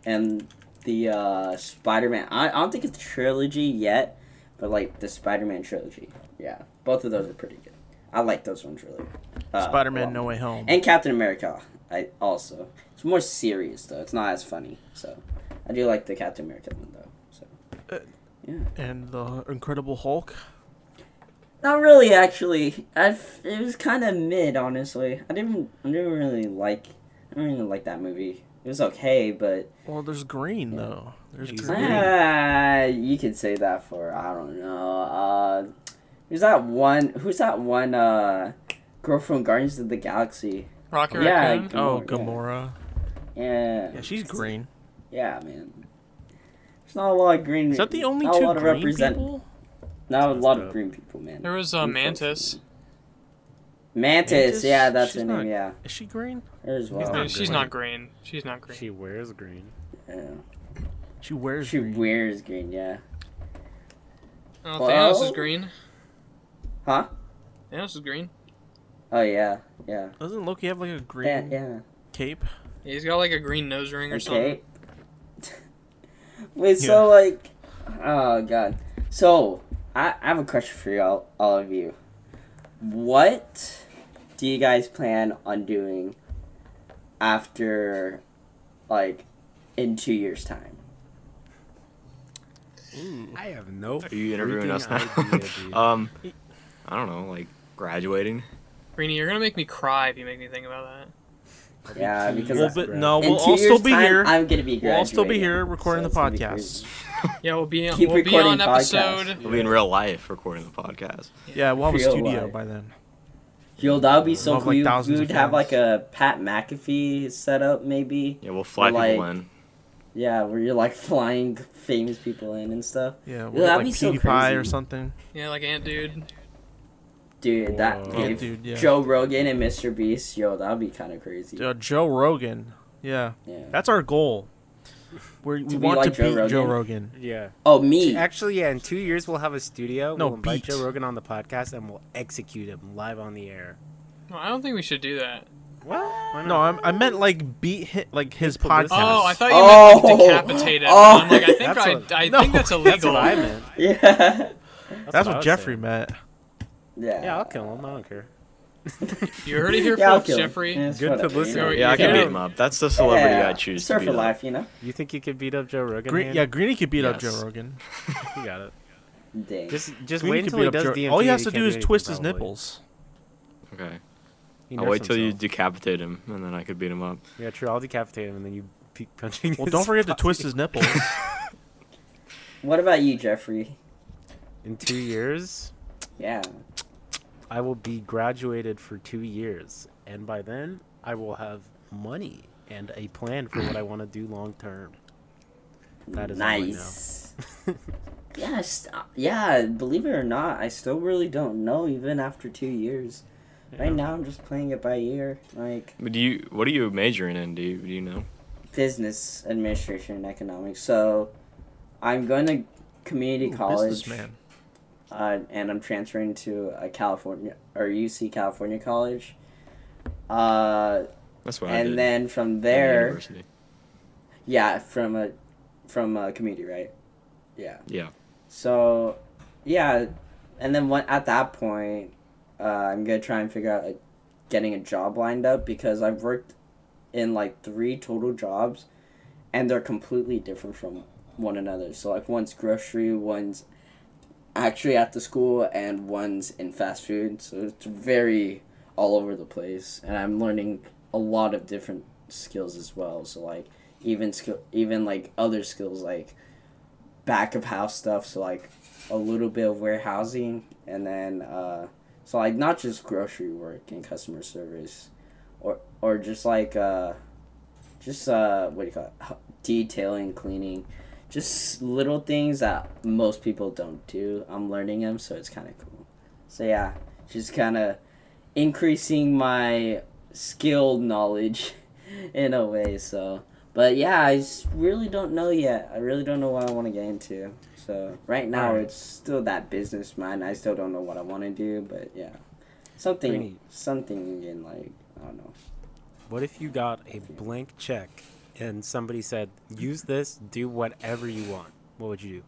and the uh, Spider Man. I, I don't think it's a trilogy yet, but like the Spider Man trilogy. Yeah, both of those are pretty good. I like those ones really. Uh, Spider Man well. No Way Home. and Captain America. I also it's more serious though. It's not as funny. So I do like the Captain America one though. So Uh, yeah, and the Incredible Hulk. Not really actually. I f- it was kind of mid honestly. I didn't I didn't really like I didn't really like that movie. It was okay, but Well, there's green Yeah. though. There's green. green. ah, you can say that for I don't know. Uh, who's that one? Who's that one? Uh, girl from Guardians of the Galaxy. Rocky Yeah, Raccoon. Gamora, Oh, yeah. Gamora. Yeah. Yeah, she's green. Yeah, man. There's not a lot of green. Is that the only not a two green represent- people? Not a That's lot of green people, man. There was uh, Mantis. Mantis, Mantis? yeah, that's She's her not- name. Yeah, Is she green? her as well. No, not she's green. not green. She's not green. She wears green. Yeah. She wears She green. wears green. Yeah. Oh, Well- Thanos is green. Huh? Thanos is green. Oh yeah, yeah, Doesn't Loki have like a green yeah, yeah. cape? Yeah, he's got like a green nose ring or something. Okay. *laughs* Wait, so like, oh god. So I, I have a question for y'all, all of you. What do you guys plan on doing after, like, in two years' time? I have no. Are you interviewing us now? idea, *laughs* um, I don't know, like graduating. Greenie, you're gonna make me cry if you make me think about that. Yeah, because Well, I- but no, we'll two all still be time, here. I'm gonna be We'll all still be here recording so the it's gonna be podcast. *laughs* Yeah, we'll be *laughs* Keep we'll be recording on episode. podcasts. We'll be in real life recording the podcast. Yeah, we'll have a studio life. by then. Yo, that would be so We'll have, cool. like, we would have like a Pat McAfee setup, maybe. Yeah, we'll fly like- people in. Yeah, where you're like *laughs* flying famous people in and stuff. Yeah, we'll Yeah, get, that'd like be so PewDiePie or something. Yeah, like Ant Dude. Dude, that Whoa. Yeah, if dude, yeah. Joe Rogan and Mr. Beast, yo, that'd be kind of crazy. Uh, Joe Rogan. Yeah, Yeah. that's our goal. We're, we want like to Joe beat Joe Rogan? Rogan. Yeah. Oh, me. Actually, yeah. In two years, we'll have a studio. No, we'll invite beat. Joe Rogan on the podcast, and we'll execute him live on the air. No, I don't think we should do that. What? No, I'm, I meant like beat hit like his podcast. publicity. Oh, I thought you Oh. meant like decapitate him. Oh. *laughs* I'm like, I think That's I, what- I No, think that's illegal. *laughs* That's what I meant. Yeah. That's I what was Jeffrey saying. meant. Yeah. Yeah, I'll kill him. I don't care. *laughs* You heard it here, Yeah, I'll folks. Jeffrey. Yeah, Good whatever, publicity. You know? Yeah, I can beat him up. That's the celebrity yeah. I choose Surf to for beat life, up. you know? You think you could beat up Joe Rogan? Green, yeah, Greeny could beat up Joe Rogan. *laughs* you got it. Dang. Just, just Greeny wait could until he beat up does Joe- DMT. All he has to can't do is twist his nipples. Okay. I'll wait till you decapitate him, and then I could beat him up. Yeah, true. I'll decapitate him, and then you peek punching. Well, don't forget to twist his nipples. *laughs* What about you, Jeffrey? In two years, Yeah. I will be graduated for two years, and by then, I will have money and a plan for what I want to do long term. That is all I know. nice. *laughs* yeah, uh, st- yeah. Believe it or not, I still really don't know. Even after two years, right now I'm just playing it by ear, like But do you? What are you majoring in? Do you? Do you know? business administration and economics. So, I'm going to community Ooh, college, businessman. Uh, and I'm transferring to a California or UC California college. Uh, That's what I and then from there, University. yeah, from a from a community, right? Yeah. Yeah. So, yeah, and then when, at that point, uh, I'm gonna try and figure out like getting a job lined up because I've worked in like three total jobs, and they're completely different from one another. So like one's grocery, one's actually at the school, and one's in fast food. So it's very all over the place, and I'm learning a lot of different skills as well. So like even skill, even like other skills like back of house stuff. So like a little bit of warehousing, and then uh, so like not just grocery work and customer service, or or just like uh, just uh, what do you call it? Detailing, cleaning, just little things that most people don't do. I'm learning them, so it's kind of cool. So yeah, just kind of increasing my skill knowledge *laughs* in a way. So, but yeah, I really don't know yet. I really don't know what I want to get into. So right now, Alright. it's still that business mind. I still don't know what I want to do, but yeah, something, something in like I don't know. What if you got a blank check and somebody said, "Use this, do whatever you want"? What would you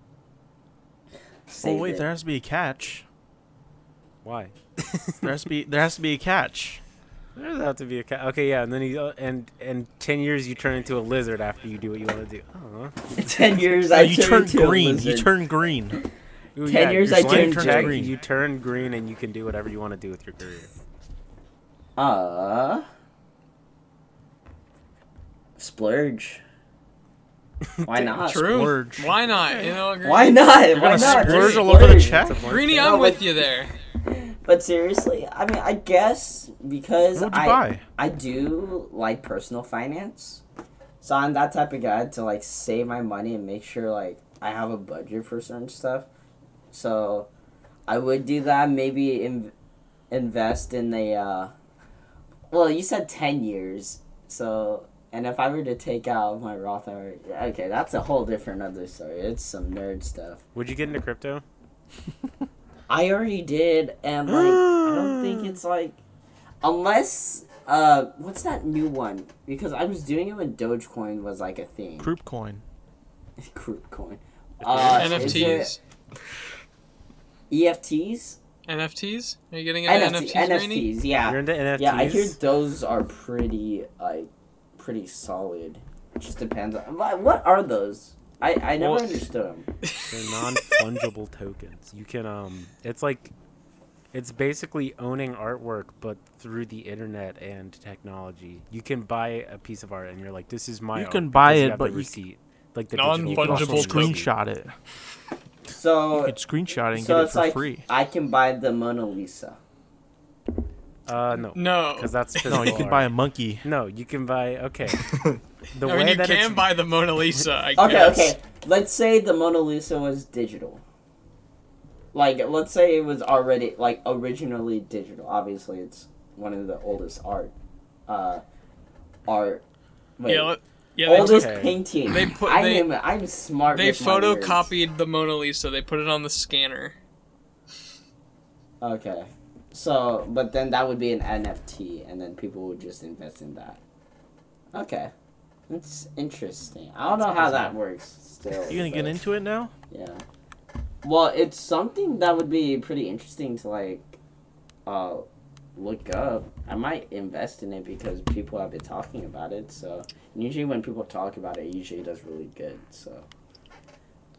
do? Oh wait, it. there has to be a catch. Why? There has to be there has to be a catch. There doesn't have to be a cat. Okay, yeah, and then you uh, and and ten years you turn into a lizard after you do what you want to do. *laughs* Ten years, No, I you turn into a green. You turn green. Ooh, 10 years your I turn turned green. You turn green and you can do whatever you want to do with your career. Uh, splurge. *laughs* Why not? True. Splurge. Why not? You know, Greeny? Why not? You're Why gonna not? splurge Just all over the check? It's a blank Greeny, check. I'm No, with but- you there. But seriously, I mean, I guess because What would you I buy? I do like personal finance, so I'm that type of guy to like save my money and make sure like I have a budget for certain stuff. So, I would do that. Maybe in, invest in the. Uh, well, you said ten years, so and if I were to take out my Roth IRA, okay, that's a whole different other story. It's some nerd stuff. Would you get into crypto? I already did, and like I don't think it's *gasps* like unless uh what's that new one? Because I was doing it when Dogecoin was like a thing. Kroop coin. *laughs* Kroop coin. Uh, NFTs. EFTs? NFTs? Are you getting into NFT, NFTs, Greeny? NFTs, yeah. You're into NFTs. Yeah, I hear those are pretty like pretty solid. It just depends on what, what are those? I I never Well- understood them. *laughs* They're non-fungible *laughs* tokens. You can um, it's like, it's basically owning artwork, but through the internet and technology. You can buy a piece of art, and you're like, "This is my." You art," can buy it, but the you- receipt, like the Non-fungible You can also digital token. screenshot it. So You could screenshot it and so get it for like free. I can buy the Mona Lisa. Uh, no, No. because that's No, you can art. buy a monkey. No, you can buy. Okay. *laughs* The I mean, you that can it's, buy the Mona Lisa, I Okay, guess. okay. Let's say the Mona Lisa was digital. Like, let's say it was already like originally digital. Obviously, it's one of the oldest art, uh, art. Wait, Yeah, let- yeah, they, oldest Okay. painting. They put- I they- am, I'm smart. they with my words. photocopied the Mona Lisa. They put it on the scanner. Okay, so but then that would be an NFT, and then people would just invest in that. Okay, that's interesting. I don't know how that works. Still, You gonna get into it now? Yeah. Well, it's something that would be pretty interesting to like uh look up. I might invest in it because people have been talking about it. So usually when people talk about it, it usually does really good. So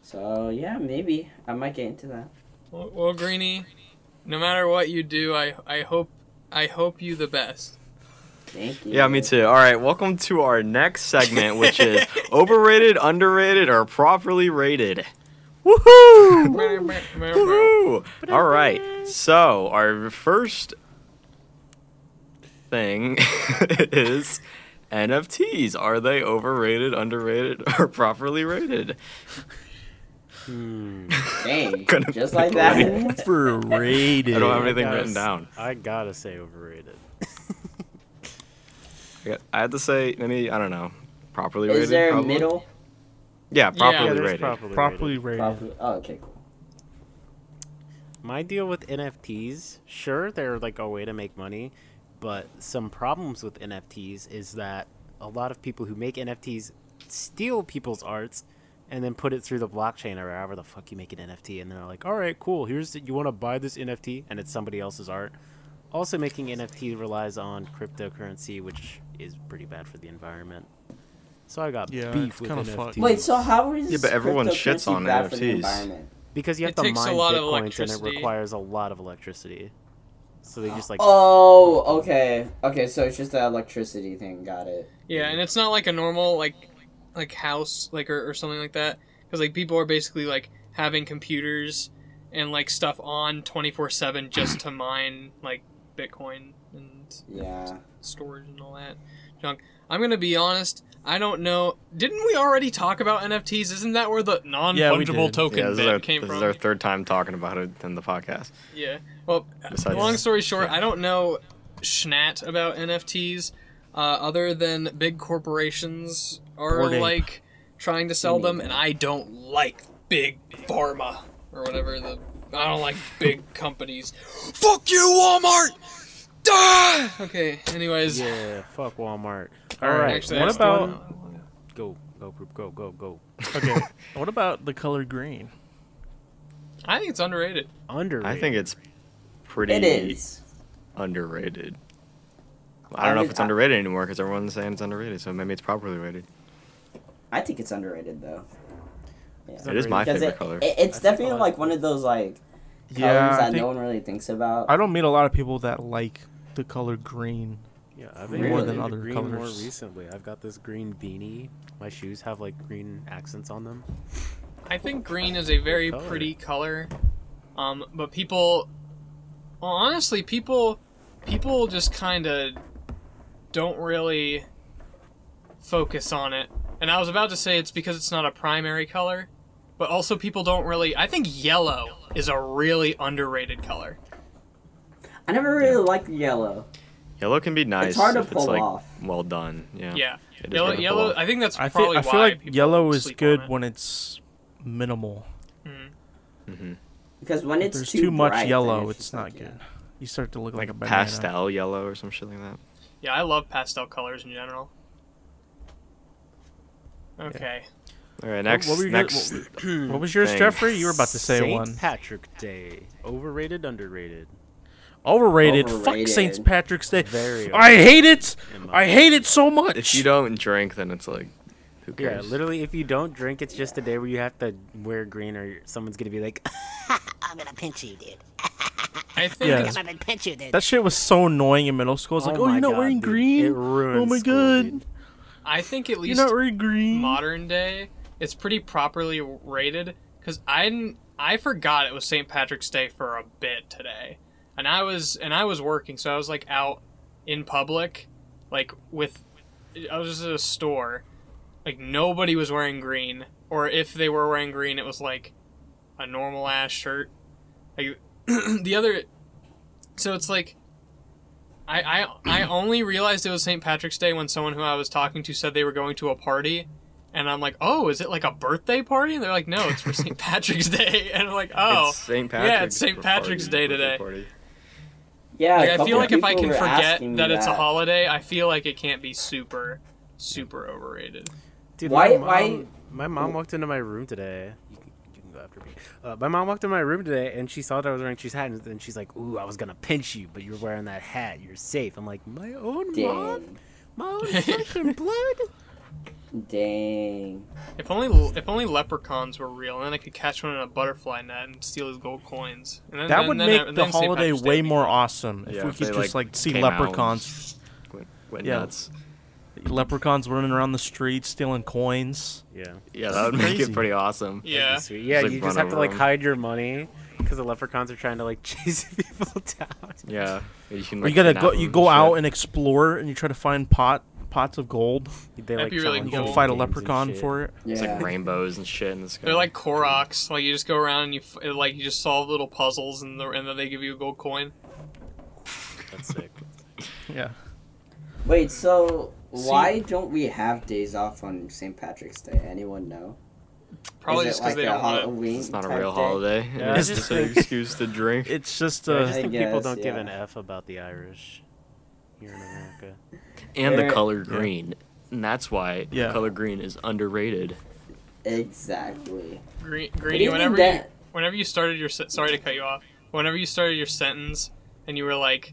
so yeah, maybe I might get into that. Well, well, Greeny, no matter what you do, I I hope I hope you the best. Thank you. Yeah, me too. All right, welcome to our next segment, which is *laughs* overrated, underrated, or properly rated. Woohoo! Woohoo! All right, so our first thing *laughs* is NFTs. Are they overrated, underrated, or properly rated? Hmm. Dang, *laughs* just like that. Overrated. I don't have anything written s- down. I gotta say overrated. *laughs* I had to say, any, I don't know, properly rated. Is there a probably? middle? Yeah, properly yeah, rated. properly, Properly rated. rated. Probably. Oh, okay, cool. My deal with NFTs, sure, they're like a way to make money, but some problems with NFTs is that a lot of people who make NFTs steal people's arts and then put it through the blockchain or however the fuck you make an NFT, and they're like, "All right, cool. Here's the, you want to buy this NFT, and it's somebody else's art." Also, making NFT relies on cryptocurrency, which is pretty bad for the environment. So I got Yeah, beef it's with kinda NFTs. fucked. Wait, so how is Yeah, but everyone shits on bad for the NFTs. because you have It to takes a mine lot of bitcoins and it requires a lot of electricity. So they just like Oh, okay. Okay, so it's just the electricity thing. Got it. Yeah, and it's not like a normal like like house like or, or something like that because like people are basically like having computers and like stuff on 24/7 just to *clears throat* mine like bitcoin and Yeah. storage and all that junk. I'm going to be honest, I don't know. Didn't we already talk about NFTs? Isn't that where the non-fungible did. token Yeah, this, is our, came this from? is our third time talking about it in the podcast. Yeah. Well, Besides- long story short, I don't know schnat about NFTs, uh, other than big corporations are Bored Ape. like trying to sell them, and I don't like big pharma or whatever the. I don't like big *laughs* companies. Fuck you, Walmart. Die! Okay. Anyways. yeah, fuck Walmart. All All right, right, Actually, what I still- about- go go group go go go. Okay. *laughs* what about the color green? I think it's underrated. Underrated. I think it's pretty It is. underrated. I don't know if I- it's underrated anymore because everyone's saying it's underrated, so maybe it's properly rated. I think it's underrated though. It is my favorite it, color. it- it's I definitely lot- like one of those like colors Yeah, that think- no one really thinks about. I don't meet a lot of people that like the color green. Yeah, I've been More more than than other green colors. more recently. I've got this green beanie. My shoes have like green accents on them. I think green is a very Color. pretty color. Um, but people, well, honestly, people, people just kind of don't really focus on it. And I was about to say it's because it's not a primary color, but also people don't really. I think yellow is a really underrated color. I never really liked yellow. Yellow can be nice It's hard to if pull it's like off. well done. Yeah. Yeah, It is yellow. hard to pull Yellow. I think that's I probably think I feel like yellow is good it. when it's minimal. Mhm. hmm Because when it's There's too, too, much bright, yellow, it's it's not like, yeah. good. You start to look Like like, a a banana. pastel yellow or some shit like that. Yeah, I love pastel colors in general. Okay. All right, next. what were you next. guys- What was yours, thing. Jeffrey? You were about to say one. Saint one. Patrick Day. Overrated, underrated. Overrated. Fuck St. Patrick's Day. Very. I hate it. I hate it so much. If you don't drink, then it's like, who cares? Yeah, literally, if you don't drink, it's just a day where you have to wear green, or someone's gonna be like, *laughs* I'm gonna pinch you, dude. I *laughs* think Yeah. I'm gonna pinch you, dude. that shit was so annoying in middle school. It's oh like, "Oh oh, you're not God, wearing dude, green. It ruins oh my school, god, dude. I think at least not wearing green. modern day it's pretty properly rated because I I forgot it was St. Patrick's Day for a bit today, and I was and I was working, so I was like out in public, like with I was just at a store, like nobody was wearing green, or if they were wearing green, it was like a normal ass shirt. Like *clears throat* the other, so it's like. I, I, I only realized it was St. Patrick's Day when someone who I was talking to said they were going to a party, and I'm like, oh, is it like a birthday party? And they're like, no, it's for St. *laughs* Patrick's Day. *laughs* And I'm like, oh. It's St. yeah, it's St. Patrick's party- Day today. party. Yeah, Like, I feel like if I can forget asking me that it's a holiday, I feel like it can't be super, super overrated. Dude, Why- My mom, why- My mom walked into my room today. After me. Uh, my mom walked in my room today, and she saw that I was wearing she's hat, and then she's like, "Ooh, I was gonna pinch you, but you're wearing that hat. You're safe." I'm like, "My own mom, my own flesh and blood." Dang. If only if only leprechauns were real, and then I could catch one in a butterfly net and steal his gold coins. And then, That then- would then- make and the then holiday way more awesome if Yeah, we could just like, like see came out and leprechauns. Went, went Yeah. nuts. Leprechauns running around the streets stealing coins. Yeah, Yeah, that would make Crazy. it pretty awesome. Yeah. Sweet. Yeah, like, you just have to like like 'em. hide your money because the leprechauns are trying to like *laughs* chase people down. Yeah. You, can, Or like, you gotta go. You go out and explore, and you try to find pot pots of gold. They That'd like be really challenge You cool. gotta fight a leprechaun for it. Yeah. It's like rainbows and shit in the sky. They're like Koroks. Like you just go around and you f- like you just solve little puzzles and the, and then they give you a gold coin. That's sick. *laughs* Yeah. Wait, so why don't we have days off on St. Patrick's Day? Anyone know? Probably just because like they a don't want to. Halloween It's not a real day? holiday. Yeah, *laughs* it's just just an excuse to drink. *laughs* It's just Yeah, I uh, just I think people don't give an F about the Irish here in America. and the color green. And that's why Yeah. the color green is underrated. Exactly. Green, Greeny, whenever you, whenever you started your se- sorry to cut you off. Whenever you started your sentence and you were like,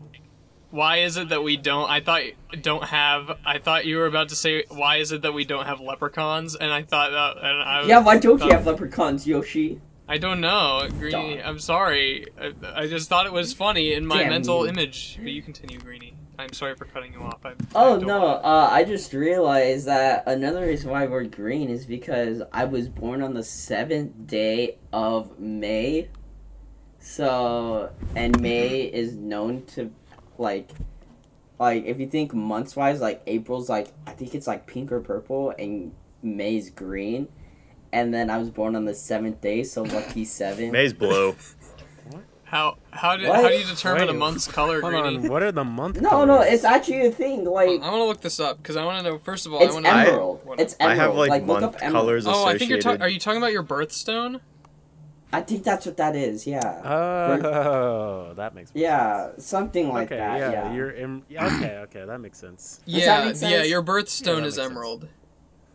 "Why is it that we don't?" I thought don't have. I thought you were about to say, "Why is it that we don't have leprechauns?" And I thought that. And I yeah, why don't you have leprechauns, Yoshi? I don't know, Greeny. I'm sorry. I, I just thought it was funny in my Damn mental you. image. But you continue, Greeny. I'm sorry for cutting you off. I, Oh I no, uh, I just realized that another reason why we're green is because I was born on the seventh day of May. So, and May is known to, like, like if you think months wise, like April's like I think it's like pink or purple, and May's green. And then I was born on the seventh day, so lucky *laughs* seven. May's blue. *laughs* How how did how do you determine a month's color, Hold Greeny? on, what are the month? No, no, it's actually a thing. Like I want to look this up because I want to know. First of all, I it's want to. emerald. What- It's I have like, look month up emerald. colors Oh. I think you're talking. Are you talking about your birthstone? I think that's what that is. Yeah. Oh, that makes more Yeah, something like okay, that. yeah, Yeah. you're in, yeah, okay, okay, that makes sense. *coughs* that Yeah, make yeah. sense? Your Yeah, birthstone that is makes sense. emerald.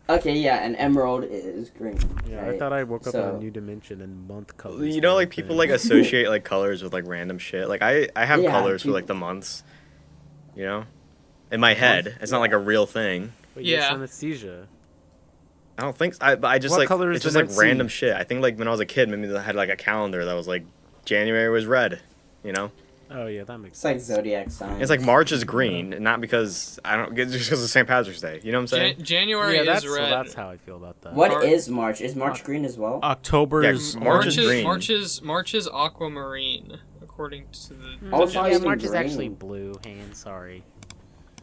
Okay, yeah, and emerald is green. Yeah, I thought I woke up in a new dimension and month colors. You know, like people like *laughs* associate like colors with like random shit. Like I, I have Yeah, colors for like the months. You know, in my head, it's not like a real thing. Wait, you have Yeah. synesthesia. I don't think. So. I, but I just What like color is it's just like Red Sea? random shit. I think like when I was a kid, maybe I had like a calendar that was like January was red. You know, Oh yeah, that makes It's like sense. zodiac signs. it's like March is green, and not because I don't just because of St. Patrick's Day. You know what I'm saying? Jan- January yeah, that's is so red. that's how I feel about that. What Mar- is March? Is March green as well? October Yeah, is March March is is green. March is March is aquamarine, according to the. Oh, it's not yeah, even March is actually blue. Hand, sorry.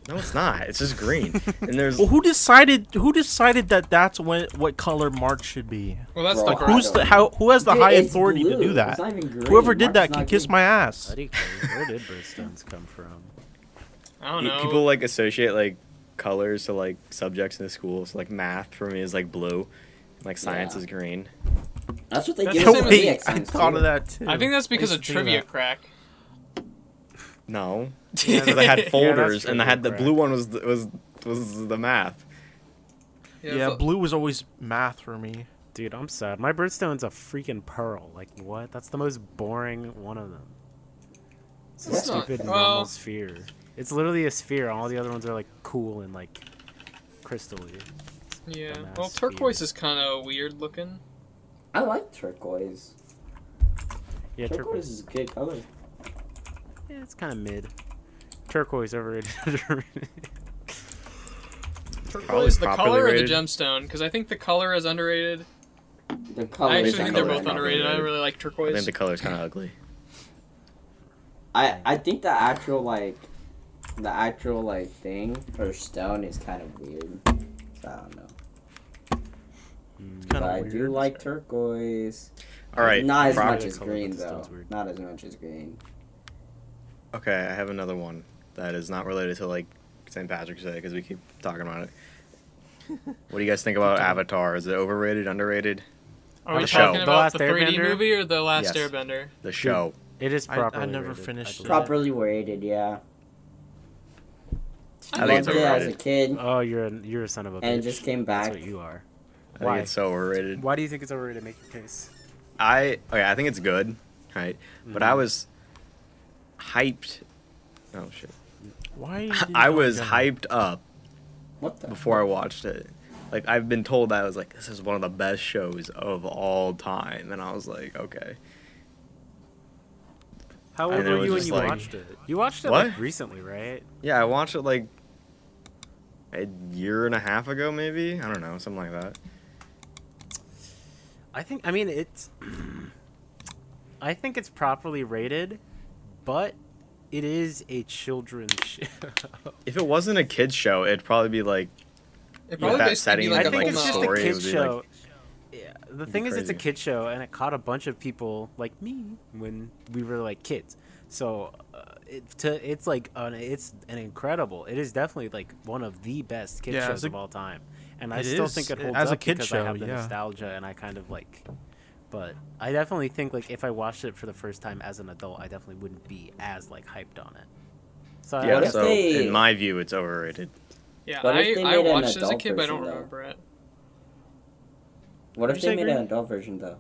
No, it's not. It's just green. and there's Well, who decided? Who decided that that's when what color March should be? Well, that's Bro, the. I Who's the how? Who has the Dude, high it's authority to do that? It's not even green. Whoever did March that is can kiss green. my ass. Where did birthstones come from? I don't know. people like associate like colors to like subjects in the school. So like math for me is like blue, like science Yeah. is green. That's what they That's give the us same in as- zodiac Wait, I thought of that too. I think that's because used of trivia that. crack. No, *laughs* Yeah, because I had folders true, and I had the correct. blue one was the, was was the math. Yeah, but- blue was always math for me. Dude, I'm sad. My birthstone's a freaking pearl. Like what? That's the most boring one of them. It's a It's not- stupid well- normal oh. sphere. It's literally a sphere. All the other ones are like cool and like crystally. Yeah. Dumbass Well, sphere. turquoise is kind of weird looking. I like turquoise. Yeah, turquoise turquoise. is a good color. Yeah, it's kind of mid. Turquoise overrated. *laughs* Turquoise, the properly color or the gemstone? Because I think the color is underrated. The color. I actually think they're both is underrated. I really like I turquoise. think the color's kind of ugly. I I think the actual like, the actual like thing or stone is kind of weird. So I don't know. Mm, But Kinda I do like turquoise. All right. Not as prop- much as green though. Not as much as green. Okay, I have another one that is not related to like St. Patrick's Day because we keep talking about it. *laughs* what do you guys think about Avatar? Is it overrated, underrated? Are we the show. talking The about Last the 3D Airbender? movie or the Last Yes. Airbender? The show. It is I- I properly. never rated, finished I Properly rated, yeah. I think it's Loved it as a kid, Oh, you're a, you're a son of a bitch. and it just came back. That's back. what you are. I Why? think it's so overrated. Why do you think it's overrated? Make your case. I okay, I think it's good, right? But I Mhm. was hyped. Oh shit! Why? *laughs* I was go- hyped up What the? before I watched it. Like I've been told that I was like, this is one of the best shows of all time, and I was like, okay. How old it were you when you like- watched it? You watched it What? like recently, right? Yeah, I watched it like a year and a half ago, maybe. I don't know, something like that. I think. I mean, it's. *clears throat* I think it's properly rated, but it is a children's *laughs* show. If it wasn't a kids show, it'd probably be like It With that basically be setting, like I a think it's just no. a story, it kids show. like- yeah, the thing is, it's a crazy. kids show, and it caught a bunch of people like me when we were like kids. So uh, it, to, it's like an, it's an incredible. It is definitely like one of the best kids Yeah, shows a- of all time, and I still is. think it holds up As holds a up kid because show, I have the yeah. nostalgia, and I kind of like. But I definitely think like if I watched it for the first time as an adult, I definitely wouldn't be as like hyped on it. So yeah. What guess So they- in my view, it's overrated. Yeah, What I, I watched it as a adult kid, but I don't version, though? remember it. What if they you say, made an adult version though?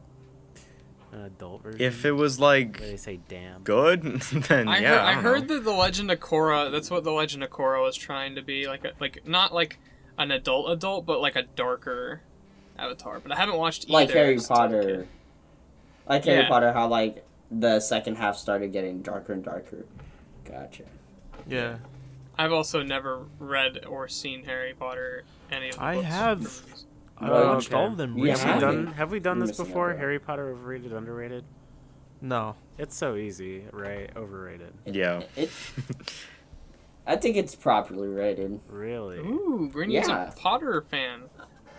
an adult version. If it was like they say damn. good, *laughs* then I yeah. heard, I, I heard know. that the Legend of Korra. That's what the Legend of Korra was trying to be like, a, like not like an adult adult, but like a darker Avatar. But I haven't watched either. Like Harry since I Potter. Kid. Like Harry Yeah. Potter, how like the second half started getting darker and darker. Gotcha. Yeah. I've also never read or seen Harry Potter any of the I books have. I uh, Well, watched all of them Yeah, Have we done Have we done You're this before? Harry Potter overrated, underrated? No. It's so easy, right? Overrated. Yeah. It. I think it's properly rated. Really? Ooh, Greeny's Yeah. a Potter fan.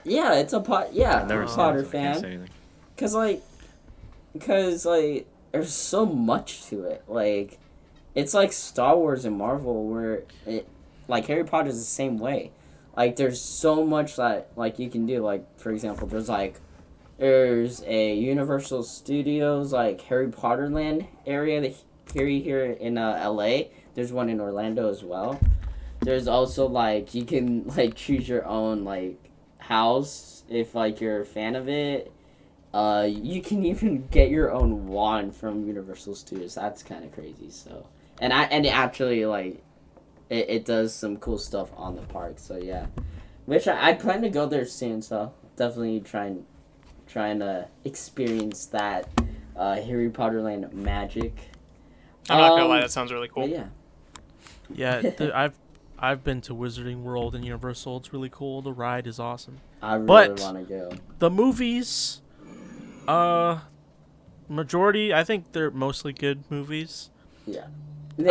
Yeah, it's a pot. Yeah, I've never a Potter it, so I can't fan. Cause like, cause like, there's so much to it. Like, it's like Star Wars and Marvel, where it, like Harry Potter is the same way. Like, there's so much that like you can do. Like, for example, there's like, there's a Universal Studios like Harry Potter Land area that here here in uh, L.A. There's one in Orlando as well. There's also like you can like choose your own like house if like you're a fan of it. Uh, you can even get your own wand from Universal Studios. That's kind of crazy. So, and I and it actually like, it, it does some cool stuff on the park. So yeah, which I, I plan to go there soon. So definitely trying, trying to experience that, uh, Harry Potter Land magic. I'm not gonna Um, lie, that sounds really cool. Yeah, Yeah, *laughs* the, I've I've been to Wizarding World and Universal. It's really cool. The ride is awesome. I really But- want to go. The movies, uh, majority I think they're mostly good movies. Yeah.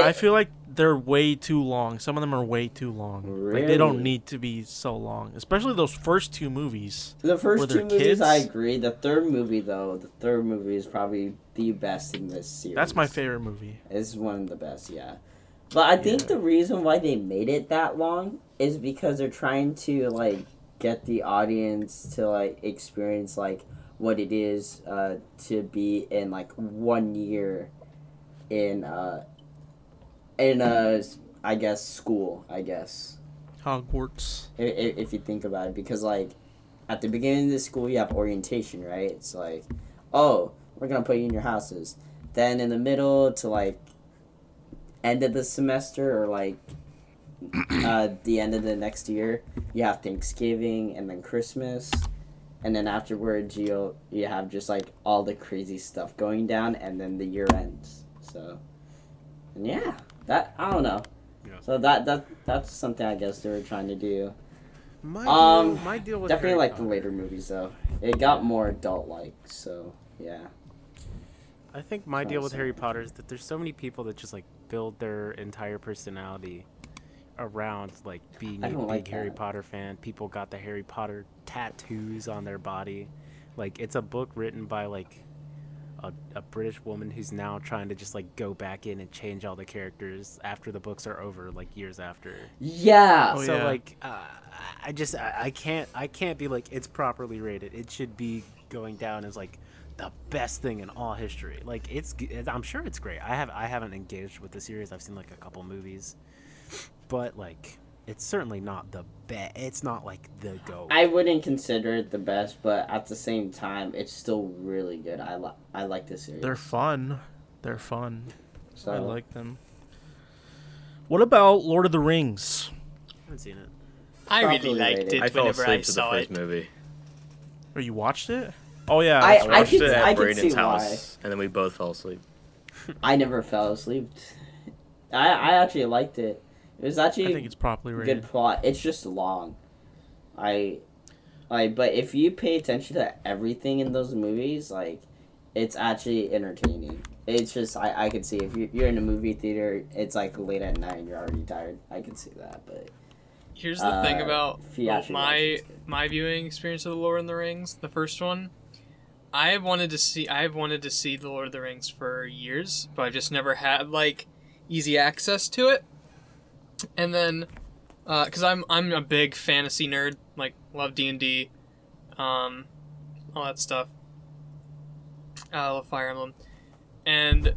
I feel like they're way too long. Some of them are way too long. Like they don't need to be so long, especially those first two movies. The first two movies, I agree. The third movie, though, the third movie is probably the best in this series. That's my favorite movie. It's one of the best, yeah. But I think Yeah. the reason why they made it that long is because they're trying to like get the audience to like experience like what it is uh, to be in like one year in uh in a I guess school I guess. Hogwarts. if, if you think about it because like at the beginning of the school you have orientation right? It's like oh we're gonna put you in your houses. Then in the middle to like end of the semester or like *clears throat* uh, the end of the next year you have thanksgiving and then christmas and then afterwards you you have just like all the crazy stuff going down and then the year ends so and yeah that i don't know Yeah. so that that that's something i guess they were trying to do My Um, deal, my deal with Definitely like the later movies though. It got more adult like, so yeah. I think my deal with Harry Potter is that there's so many people that just like build their entire personality around like being a big like Harry. Potter fan. People got the Harry Potter tattoos on their body. Like it's a book written by like a, a British woman who's now trying to just like go back in and change all the characters after the books are over, like years after. Yeah. Oh, so yeah. like uh, I just I, I can't I can't be like it's properly rated. It should be going down as like the best thing in all history. Like it's it- I'm sure it's great. I have I haven't engaged with the series. I've seen like a couple movies, but like it's certainly not the best. It's not like the go. I wouldn't consider it the best, but at the same time, it's still really good. I like I like this series. They're fun. They're fun. so I like them. What about Lord of the Rings? I haven't seen it. I really liked rated. it I fell whenever I asleep to the first it. movie. Or you watched it? Oh yeah. I- I right. watched could- it I at could Braden's see why. house, and then we both fell asleep. I never fell asleep. I I actually liked it. It was I actually think it's properly a rated. good plot. It's just long. I like, but if you pay attention to everything in those movies, like, it's actually entertaining. It's just I, I could see if you, you're in a movie theater, it's like late at night and you're already tired. I can see that, but Here's the thing Uh, about if you well, actually watch my it, it's good. my viewing experience of the Lord of the Rings, the first one. I have wanted to see. I have wanted to see the Lord of the Rings for years, but I've just never had like easy access to it. And then, because I'm I'm a big fantasy nerd, like love D and D, um, all that stuff. I love Fire Emblem, and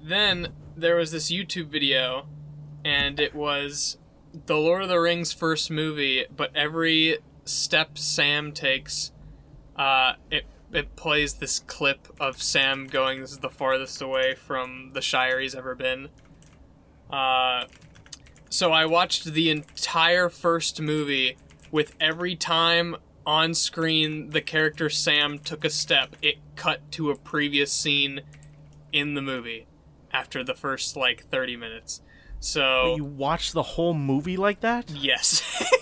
then there was this YouTube video, and it was the Lord of the Rings first movie, but every step Sam takes, uh, it it plays this clip of Sam going this is the farthest away from the Shire he's ever been. Uh, so I watched the entire first movie with every time on screen the character Sam took a step, it cut to a previous scene in the movie after the first like 30 minutes. So You watch the whole movie like that? yes. *laughs*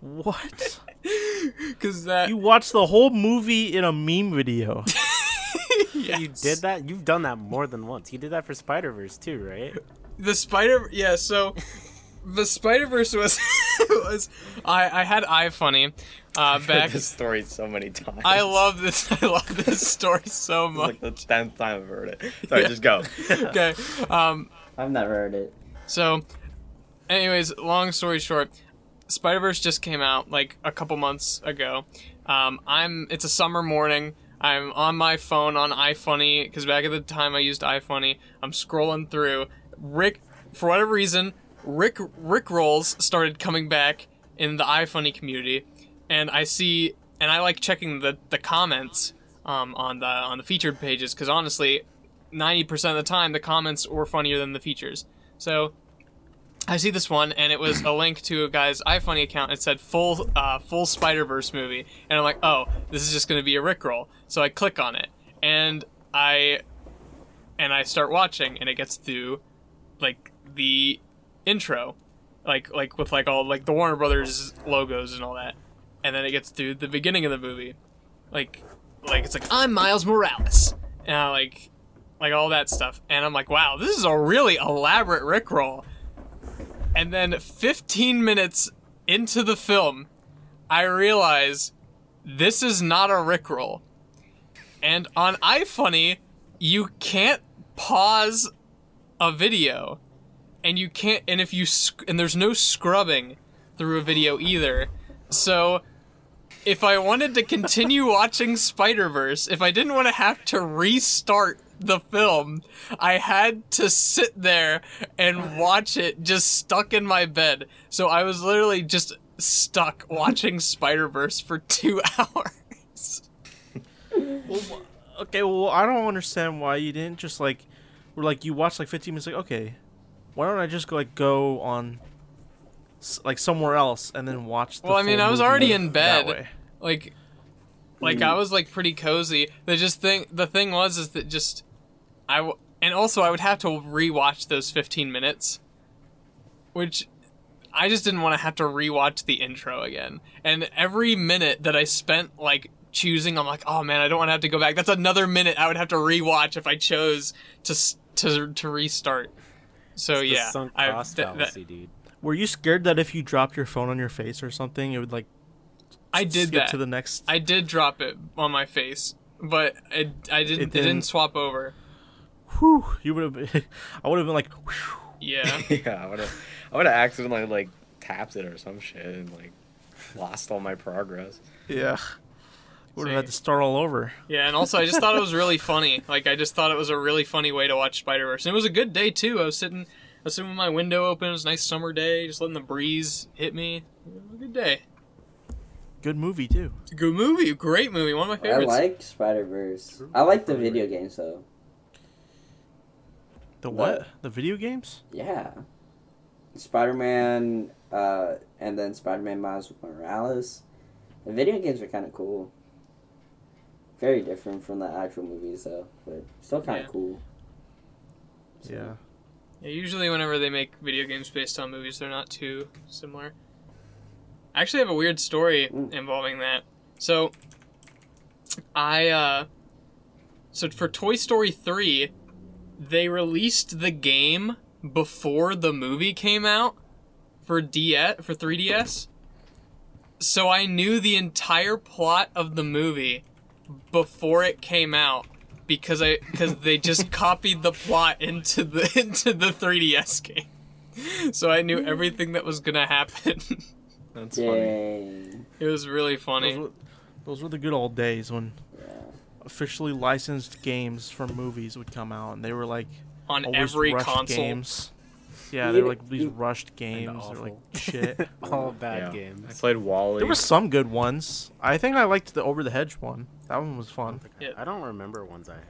What? *laughs* Cuz that You watch the whole movie in a meme video. yes. *laughs* You did that? You've done that more than once. You did that for Spider Verse too, right? The spider yeah so *laughs* the spider verse was *laughs* was i i had ifunny uh back this story so many times. i love this *laughs* i love this story so It's much like the tenth time I've heard it. Sorry, Yeah. just go. okay um I've never heard it. so anyways long story short spider verse just came out like a couple months ago um i'm it's a summer morning I'm on my phone on iFunny because back at the time I used iFunny. I'm scrolling through. Rick, for whatever reason, Rick Rick rolls started coming back in the iFunny community, and I see and I like checking the the comments um, on the on the featured pages because honestly, ninety percent of the time the comments were funnier than the features. So I see this one, and it was a link to a guy's iFunny account. It said full uh, full Spider Verse movie, and I'm like, oh, this is just gonna be a Rickroll. So I click on it, and I and I start watching, and it gets through like the intro, like like with like all like the Warner Brothers logos and all that, and then it gets through the beginning of the movie, like like it's like I'm Miles Morales, and I like like all that stuff, and I'm like, wow, this is a really elaborate Rickroll. And then 15 minutes into the film, I realize this is not a Rickroll. And on iFunny, you can't pause a video. And you can't, and if you, sc- and there's no scrubbing through a video either. So, if I wanted to continue *laughs* watching Spider Verse, if I didn't want to have to restart the film, I had to sit there and watch it just stuck in my bed. So I was literally just stuck watching Spider Verse for two *laughs* hours. well, Okay, well, I don't understand why you didn't just like, were like you watch like 15 minutes. Like, okay, why don't I just go like go on, like somewhere else and then watch? The Well, I mean, I was already in bed. way? Like, hmm. like I was like pretty cozy. The just thing, the thing was is that just I w- and also I would have to rewatch those 15 minutes, which I just didn't want to have to rewatch the intro again. And every minute that I spent like choosing, I'm like, oh man, I don't want to have to go back. That's another minute I would have to rewatch if I chose to s- to to restart. So The yeah, sunk I- cost th- that- dude. Were you scared that if you dropped your phone on your face or something, it would like I did skip that. to the next? I did drop it on my face, but it, I didn't. It, It didn't, didn't- swap over. Whew, you would have. Been, *laughs* I would have been like, whew. Yeah. *laughs* yeah, I would have, I would have accidentally like tapped it or some shit and like lost all my progress. yeah, would have had to start all over. Yeah, and also I just thought it was really funny. *laughs* Like I just thought it was a really funny way to watch Spider Verse. And it was a good day too. I was sitting, I was sitting with my window open. It was a nice summer day, just letting the breeze hit me. It was a good day. Good movie too. It's a good movie, great movie, one of my favorites. I like Spider Verse. I like the video games though. The The- what? The video games? Yeah. Spider Man, uh, and then Spider Man Miles Morales. The video games are kind of cool. Very different from the actual movies though, but still kind of Yeah. cool. So- Yeah. Yeah, usually whenever they make video games based on movies, they're not too similar. I actually have a weird story Mm. involving that. So, I uh, so for Toy Story three, they released the game before the movie came out for DS for 3DS. So I knew the entire plot of the movie before it came out because I because they just *laughs* copied the plot into the *laughs* into the 3DS game. So I knew everything that was gonna happen. *laughs* That's funny. It was really Those funny. were, those were the good old days when Yeah. officially licensed games from movies would come out, and they were like On always every rushed console. games. Yeah, they were like these rushed games. They're like shit. All bad Yeah. I played WALL-E. There were some good ones. I think I liked the Over the Hedge one. That one was fun. Yeah. I don't remember ones I had.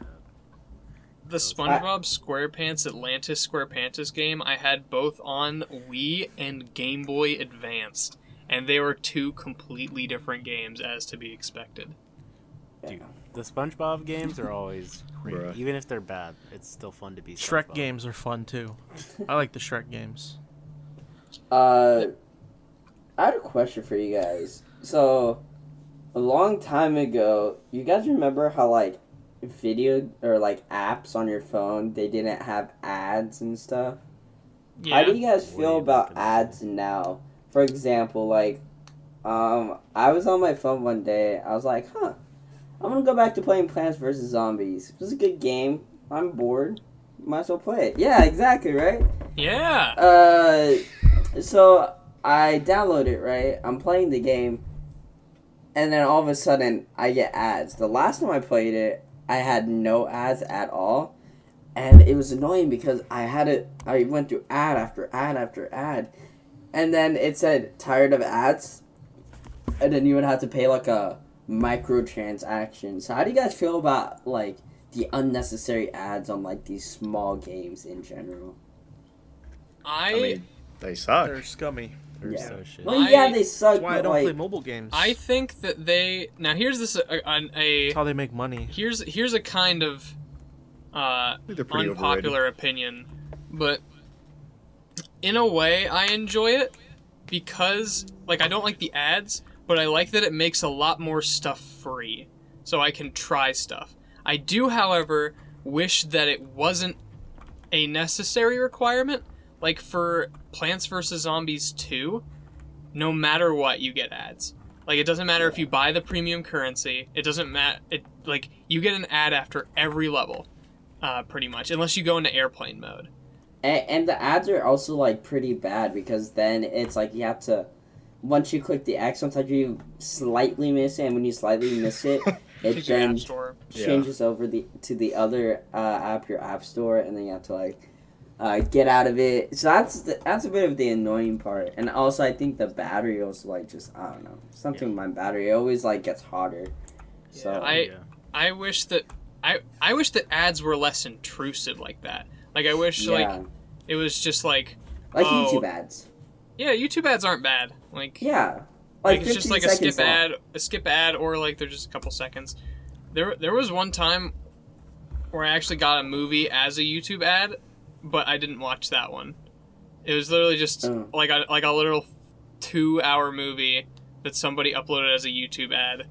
The SpongeBob SquarePants Atlantis SquarePantis game I had both on Wii and Game Boy Advanced. and they were two completely different games as to be expected. Dude, the SpongeBob games are always great. Bruh. Even if they're bad, it's still fun to be Shrek SpongeBob. games are fun too. I like the Shrek games. Uh, I had a question for you guys. So, a long time ago, you guys remember how like video or like apps on your phone they didn't have ads and stuff? Yeah. How do you guys feel Way about back in ads now? For example, like, um, I was on my phone one day. I was like, huh, I'm gonna go back to playing Plants vs Zombies. It was a good game. I'm bored. Might as well play it. Yeah, exactly, right? Yeah. Uh, so I download it, right? I'm playing the game, and then all of a sudden I get ads. The last time I played it, I had no ads at all, and it was annoying because I had it. I went through ad after ad after ad, and then it said tired of ads, and then you would have to pay like a microtransaction. So how do you guys feel about like the unnecessary ads on like these small games in general? I I mean, they suck. They're scummy. They're Yeah. so shit. Well, yeah, I- they suck. That's why I don't like, play mobile games. I think that they now here's this a, a, a That's how they make money. here's here's a kind of uh, think they're unpopular opinion, but in a way, I enjoy it because like I don't like the ads, but I like that it makes a lot more stuff free, so I can try stuff. I do, however, wish that it wasn't a necessary requirement. Like for Plants vs Zombies 2, no matter what, you get ads. Like it doesn't matter if you buy the premium currency. It doesn't matter. It like you get an ad after every level, uh, pretty much, unless you go into airplane mode. And, and the ads are also like pretty bad because then it's like you have to once you click the X, sometimes you slightly miss it, and when you slightly miss it, *laughs* it then store. Yeah. changes over the to the other uh, app, your app store, and then you have to like uh, get out of it. So that's the, that's a bit of the annoying part. And also, I think the battery also like just I don't know something with my battery it always like gets hotter. So I- yeah. I wish that I I wish that ads were less intrusive like that. Like I wish yeah, like it was just like like oh, YouTube ads. yeah, YouTube ads aren't bad. Like Yeah, like, it's just like a skip seconds long. ad, a skip ad, or like they're just a couple seconds. There, there was one time where I actually got a movie as a YouTube ad, but I didn't watch that one. It was literally just Oh. like a like a literal two-hour movie that somebody uploaded as a YouTube ad.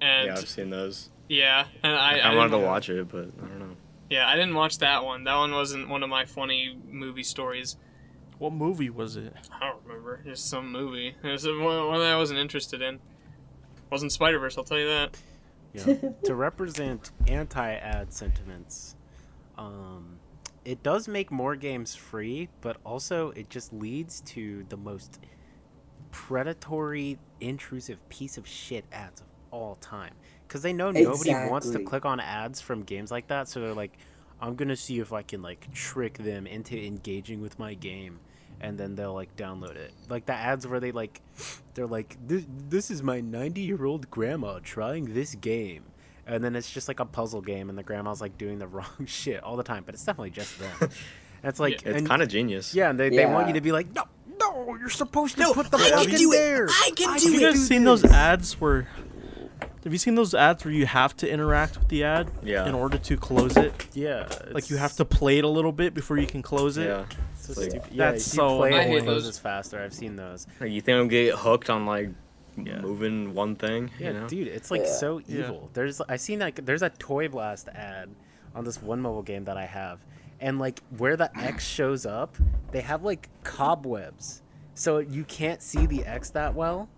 And yeah, I've seen those. yeah, and I, I, I wanted to watch it, but I don't know. Yeah, I didn't watch that one. That one wasn't one of my funny movie stories. What movie was it? I don't remember. Just some movie. It was one one that I wasn't interested in. It Wasn't Spider Verse. I'll tell you that. Yeah. to represent anti-ad sentiments, it does make more games free, but also it just leads to the most predatory, intrusive piece of shit ads of all time. Because they know nobody wants to click on ads from games like that, so they're like, "I'm gonna see if I can like trick them into engaging with my game." And then they'll like download it. Like the ads where they like, they're like, "This, this is my 90 year old grandma trying this game," and then it's just like a puzzle game, and the grandma's like doing the *laughs* wrong shit all the time. But it's definitely just them. *laughs* and it's like, It's kind of genius. yeah, and they, they want you to be like, "No, no, you're supposed to No, put the I plug in do it. there." I can I do Have you it. guys seen those ads where? Have you seen those ads where you have to interact with the ad Yeah. in order to close it? Yeah, Like you have to play it a little bit before you can close it. Yeah. so like- Yeah, That's you so play I it, hate those. goes faster. I've seen those. Like, you think I'm gonna get hooked on like Yeah. moving one thing? Yeah, you know? dude, it's like Yeah. so Yeah. evil. There's I seen like there's a Toy Blast ad on this one mobile game that I have, and like where the X *clears throat* shows up, they have like cobwebs, so you can't see the X that well.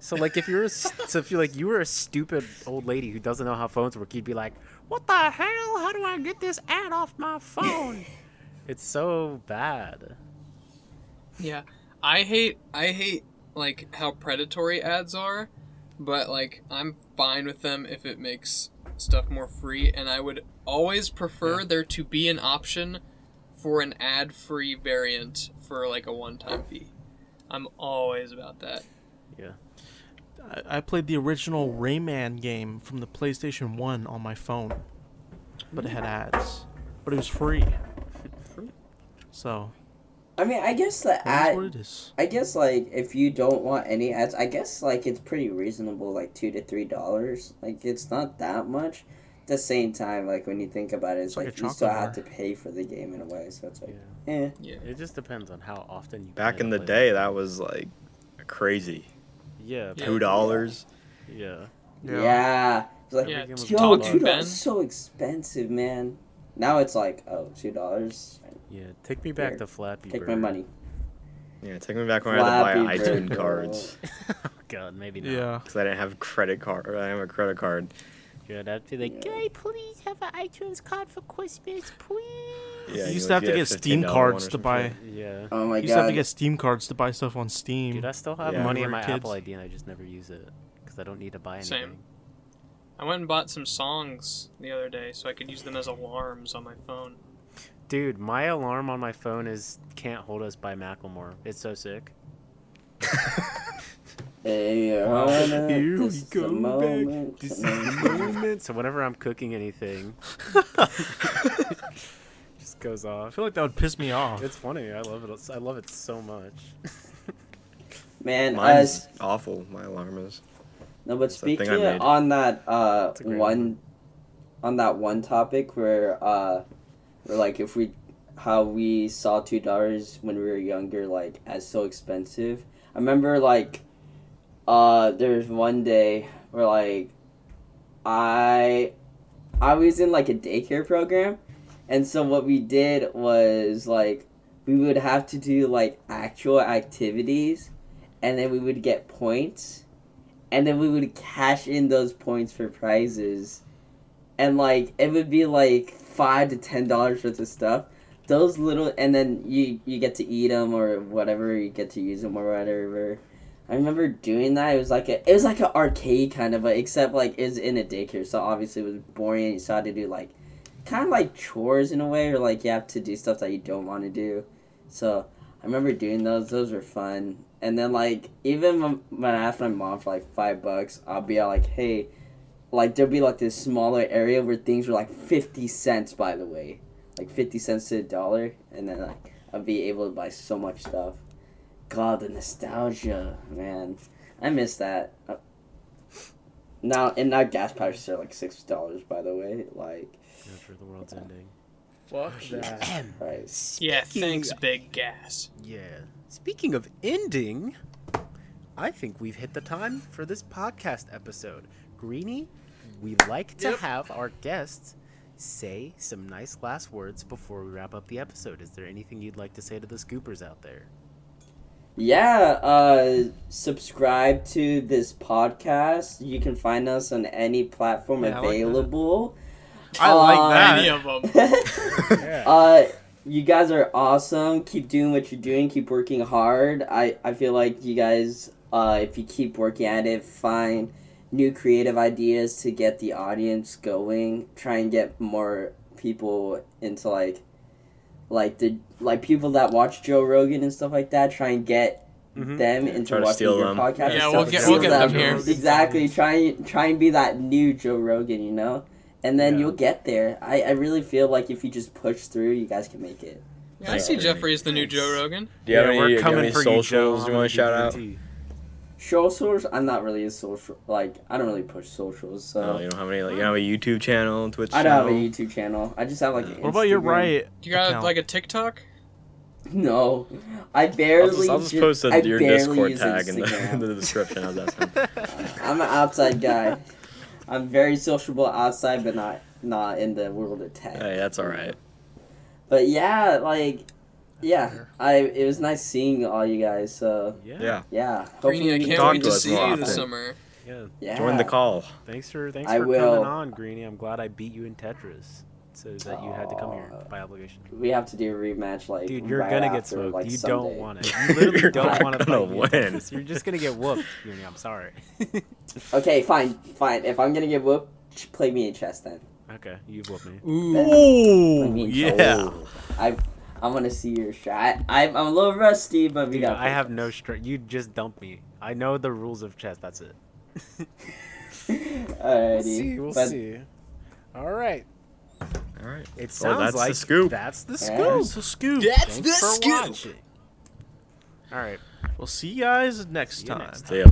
So like if you're a, s- *laughs* so if you like you were a stupid old lady who doesn't know how phones work, you'd be like, "What the hell? How do I get this ad off my phone?" *laughs* it's so bad. Yeah, I hate I hate like how predatory ads are, but like I'm fine with them if it makes stuff more free, and I would always prefer there to be an option for an ad-free variant for like a one-time fee. I'm always about that. Yeah. I, I played the original Rayman game from the PlayStation One on my phone, but it had ads, but it was free. So I mean, I guess the ad. what it is. I guess like if you don't want any ads, I guess like it's pretty reasonable, like two to three dollars. Like it's not that much. At the same time, like when you think about it, it's, It's like like, you still chocolate have to pay for the game in a way. So it's like, Yeah. eh. Yeah. It just depends on how often you. Back play- in the play day, that was like crazy. Yeah. Yeah. Two dollars. Yeah. Yeah. It's like, Yeah, Every game was yo, $2. two dollars so expensive, man. Now it's like, oh, two dollars. Yeah. Take me back Here, to Flappy Take Bird. my money. Yeah, take me back when I had to buy Bird, iTunes cards *laughs* oh God, maybe not. Yeah. because I didn't have credit card. I didn't have a credit card. Yeah, that'd be like, Yeah. Can I please have an iTunes card for Christmas, please? Yeah, you used to have to get Steam cards to buy. yeah. Oh my You used to have to get Steam cards to buy stuff on Steam. Dude, I still have Yeah. money in my were Apple. ID and I just never use it because I don't need to buy anything. Same. I went and bought some songs the other day so I could use them as alarms on my phone. Dude, my alarm on my phone is "Can't Hold Us" by Macklemore. It's so sick. *laughs* Hey, Here Hannah, we this is the go back. This is the moment. So whenever I'm cooking anything, *laughs* just goes off. I feel like that would piss me off. It's funny. I love it. I love it so much. *laughs* Man, uh, Mine's awful. My alarm is. No, but It's the thing I speaking on that uh It's a great one, on that one topic where uh, where like if we, how we saw two dollars when we were younger like as so expensive. I remember like, uh, there was one day where like, I, I was in like a daycare program, and so what we did was like, we would have to do like actual activities, and then we would get points. And then we would cash in those points for prizes. And like it would be like five to ten dollars worth of stuff those little and then you you get to eat them or whatever you get to use them or whatever. I remember doing that it was like a it was like an arcade kind of but except like it was in a daycare so obviously it was boring you still had to do like kind of like chores in a way or like you have to do stuff that you don't want to do. So i remember doing those those were fun. And then like even when, when I asked my mom for like five bucks, I'll be like, hey, like there'd be like this smaller area where things were like fifty cents by the way, like fifty cents to a dollar, and then like i'd be able to buy so much stuff. God, the nostalgia, man, I miss that. Uh, Now and now gas prices are like six dollars by the way, like After the world's ending. Fuck that. right. Yeah, thanks, Big Gas. Yeah. Speaking of ending, I think we've hit the time for this podcast episode. Greeny, we like to Yep. have our guests say some nice last words before we wrap up the episode. Is there anything you'd like to say to the scoopers out there? Yeah, uh, subscribe to this podcast. You can find us on any platform Yeah, I like that. available. I like Uh, that. Any of them. *laughs* Yeah. uh, you guys are awesome. Keep doing what you're doing. Keep working hard. I, I feel like you guys, uh, if you keep working at it, find new creative ideas to get the audience going. Try and get more people into like, like the like people that watch Joe Rogan and stuff like that. Try and get Mhm. them Yeah, into try to watching steal your them. podcast. Yeah, we'll get- we'll get them here. Exactly. Try and try and be that new Joe Rogan, you know, and then Yeah. you'll get there. I, I really feel like if you just push through, you guys can make it. Yeah, I see Jeffrey as the new Joe Rogan. Do you have Yeah, any, we're do you have coming any for you, Joe. socials I'm you want to shout do out? DT. Socials, I'm not really a social. Like I don't really push socials, so No, you don't have any. Like, you don't have a YouTube channel, Twitch. I don't have a? YouTube channel. I just have like. An What about your Instagram. right? You got account? like a TikTok? *laughs* No, I barely. I'll just, I'll just ju- post a, I your Discord tag in the, in the description. How's that sound? *laughs* *laughs* I'm an outside guy. I'm very sociable outside, but not not in the world of tech. Hey, that's all right. But yeah, like, yeah, I it was nice seeing all you guys. So Yeah. Yeah, yeah, Greeny, I can can't talk wait to to us see more you this summer. Yeah. Yeah. join the call. Thanks for thanks I for will. coming on, Greeny. I'm glad I beat you in Tetris, so that you had to come here by obligation. We have to do a rematch, like Dude, you're right gonna get after, smoked. Like, you Sunday. don't want it. You literally don't want to gonna fight win. Tetris. You're just gonna get whooped, Greeny. I'm sorry. *laughs* Okay, fine, fine. If I'm gonna get whooped, play me in chess then. okay, you whooped me. Ooh. Oh, me yeah. chess. I I want to see your shot. I I'm a little rusty, but we Dude, got. I have no strength. You just dump me. I know the rules of chess. That's it. *laughs* Alrighty. see, we'll but see. All right. All right. It Well, sounds that's the like scoop. That's the Yeah. scoop. It's a scoop. That's Thanks the for scoop. watching. All right. We'll see you guys next See you time. next See ya.